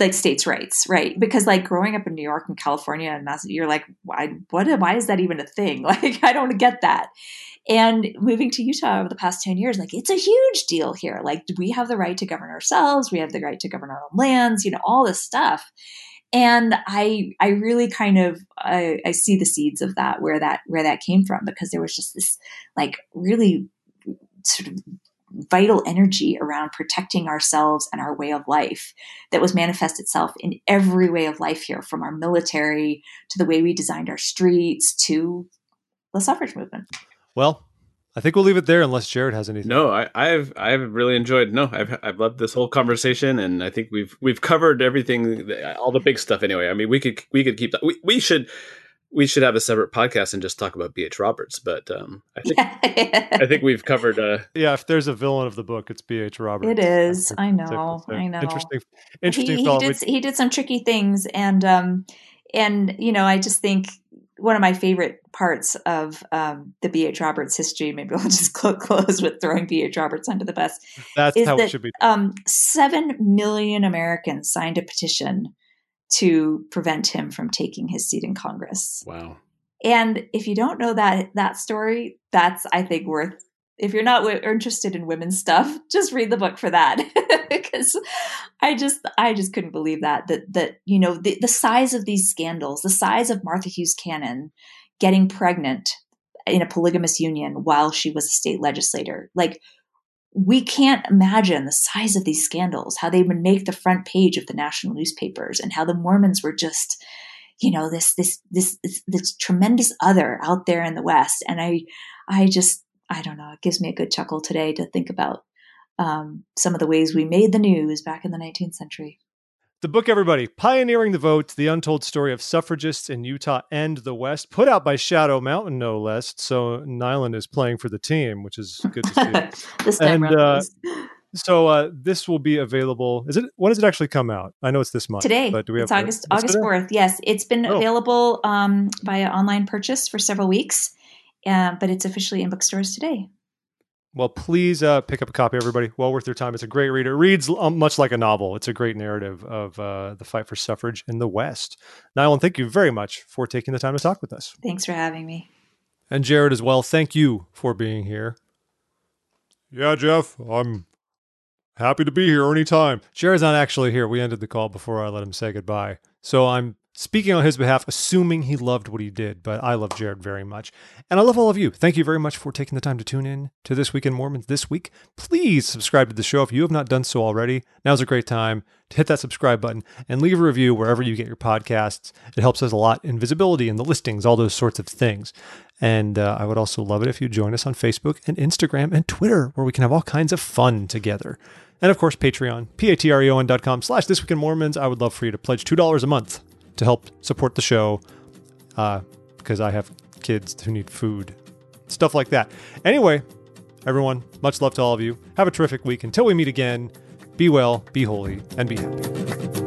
like states' rights, right? Because like growing up in New York and California and Mass, you're like, why? What? Why is that even a thing? Like, I don't get that. And moving to Utah over the past 10 years, like it's a huge deal here. Like we have the right to govern ourselves, we have the right to govern our own lands, you know, all this stuff. And I I really kind of I, I see the seeds of that where that where that came from because there was just this like really sort of vital energy around protecting ourselves and our way of life that was manifest itself in every way of life here from our military to the way we designed our streets to the suffrage movement
well, I think we'll leave it there unless Jared has anything.
No, I, have I've really enjoyed. No, I've I've loved this whole conversation, and I think we've we've covered everything, all the big stuff. Anyway, I mean, we could we could keep that. We, we should we should have a separate podcast and just talk about B.H. Roberts. But um, I think I think we've covered. Uh,
yeah, if there's a villain of the book, it's B.H. Roberts.
It is. I know. I know.
Interesting. Interesting.
He, he did. He did some tricky things, and um, and you know, I just think one of my favorite parts of um, the B.H. Roberts history, maybe I'll just close with throwing B.H. Roberts under the bus.
That's how that, it should be.
Um, Seven million Americans signed a petition to prevent him from taking his seat in Congress.
Wow.
And if you don't know that that story, that's I think worth if you're not w- interested in women's stuff, just read the book for that because I just I just couldn't believe that that that you know the, the size of these scandals, the size of Martha Hughes Cannon getting pregnant in a polygamous union while she was a state legislator, like we can't imagine the size of these scandals, how they would make the front page of the national newspapers, and how the Mormons were just you know this this this this, this tremendous other out there in the West, and I I just I don't know, it gives me a good chuckle today to think about um, some of the ways we made the news back in the 19th century.
The book, everybody, Pioneering the Vote, The Untold Story of Suffragists in Utah and the West, put out by Shadow Mountain, no less. So Neylan is playing for the team, which is good to see.
this time and, uh,
so uh, this will be available. Is it? When does it actually come out? I know it's this month.
Today.
But do
we have it's August August fourth. Yes, it's been oh. available um, via online purchase for several weeks uh, but it's officially in bookstores today.
Well, please uh, pick up a copy, everybody. Well worth your time. It's a great read. It reads um, much like a novel. It's a great narrative of uh, the fight for suffrage in the West. Neylan, thank you very much for taking the time to talk with us.
Thanks for having me.
And Jared as well. Thank you for being here. Yeah, Jeff, I'm happy to be here anytime. Jared's not actually here. We ended the call before I let him say goodbye. So I'm speaking on his behalf, assuming he loved what he did, but I love Jared very much. And I love all of you. Thank you very much for taking the time to tune in to This Week in Mormons this week. Please subscribe to the show if you have not done so already. Now's a great time to hit that subscribe button and leave a review wherever you get your podcasts. It helps us a lot in visibility and the listings, all those sorts of things. And uh, I would also love it if you join us on Facebook and Instagram and Twitter, where we can have all kinds of fun together. And of course, Patreon, P-A-T-R-E-O-N dot com slash This Week in Mormons. I would love for you to pledge $2 a month to help support the show uh, because I have kids who need food, stuff like that. Anyway, Everyone, much love to all of you. Have a terrific week. Until we meet again, be well, be holy, and be happy.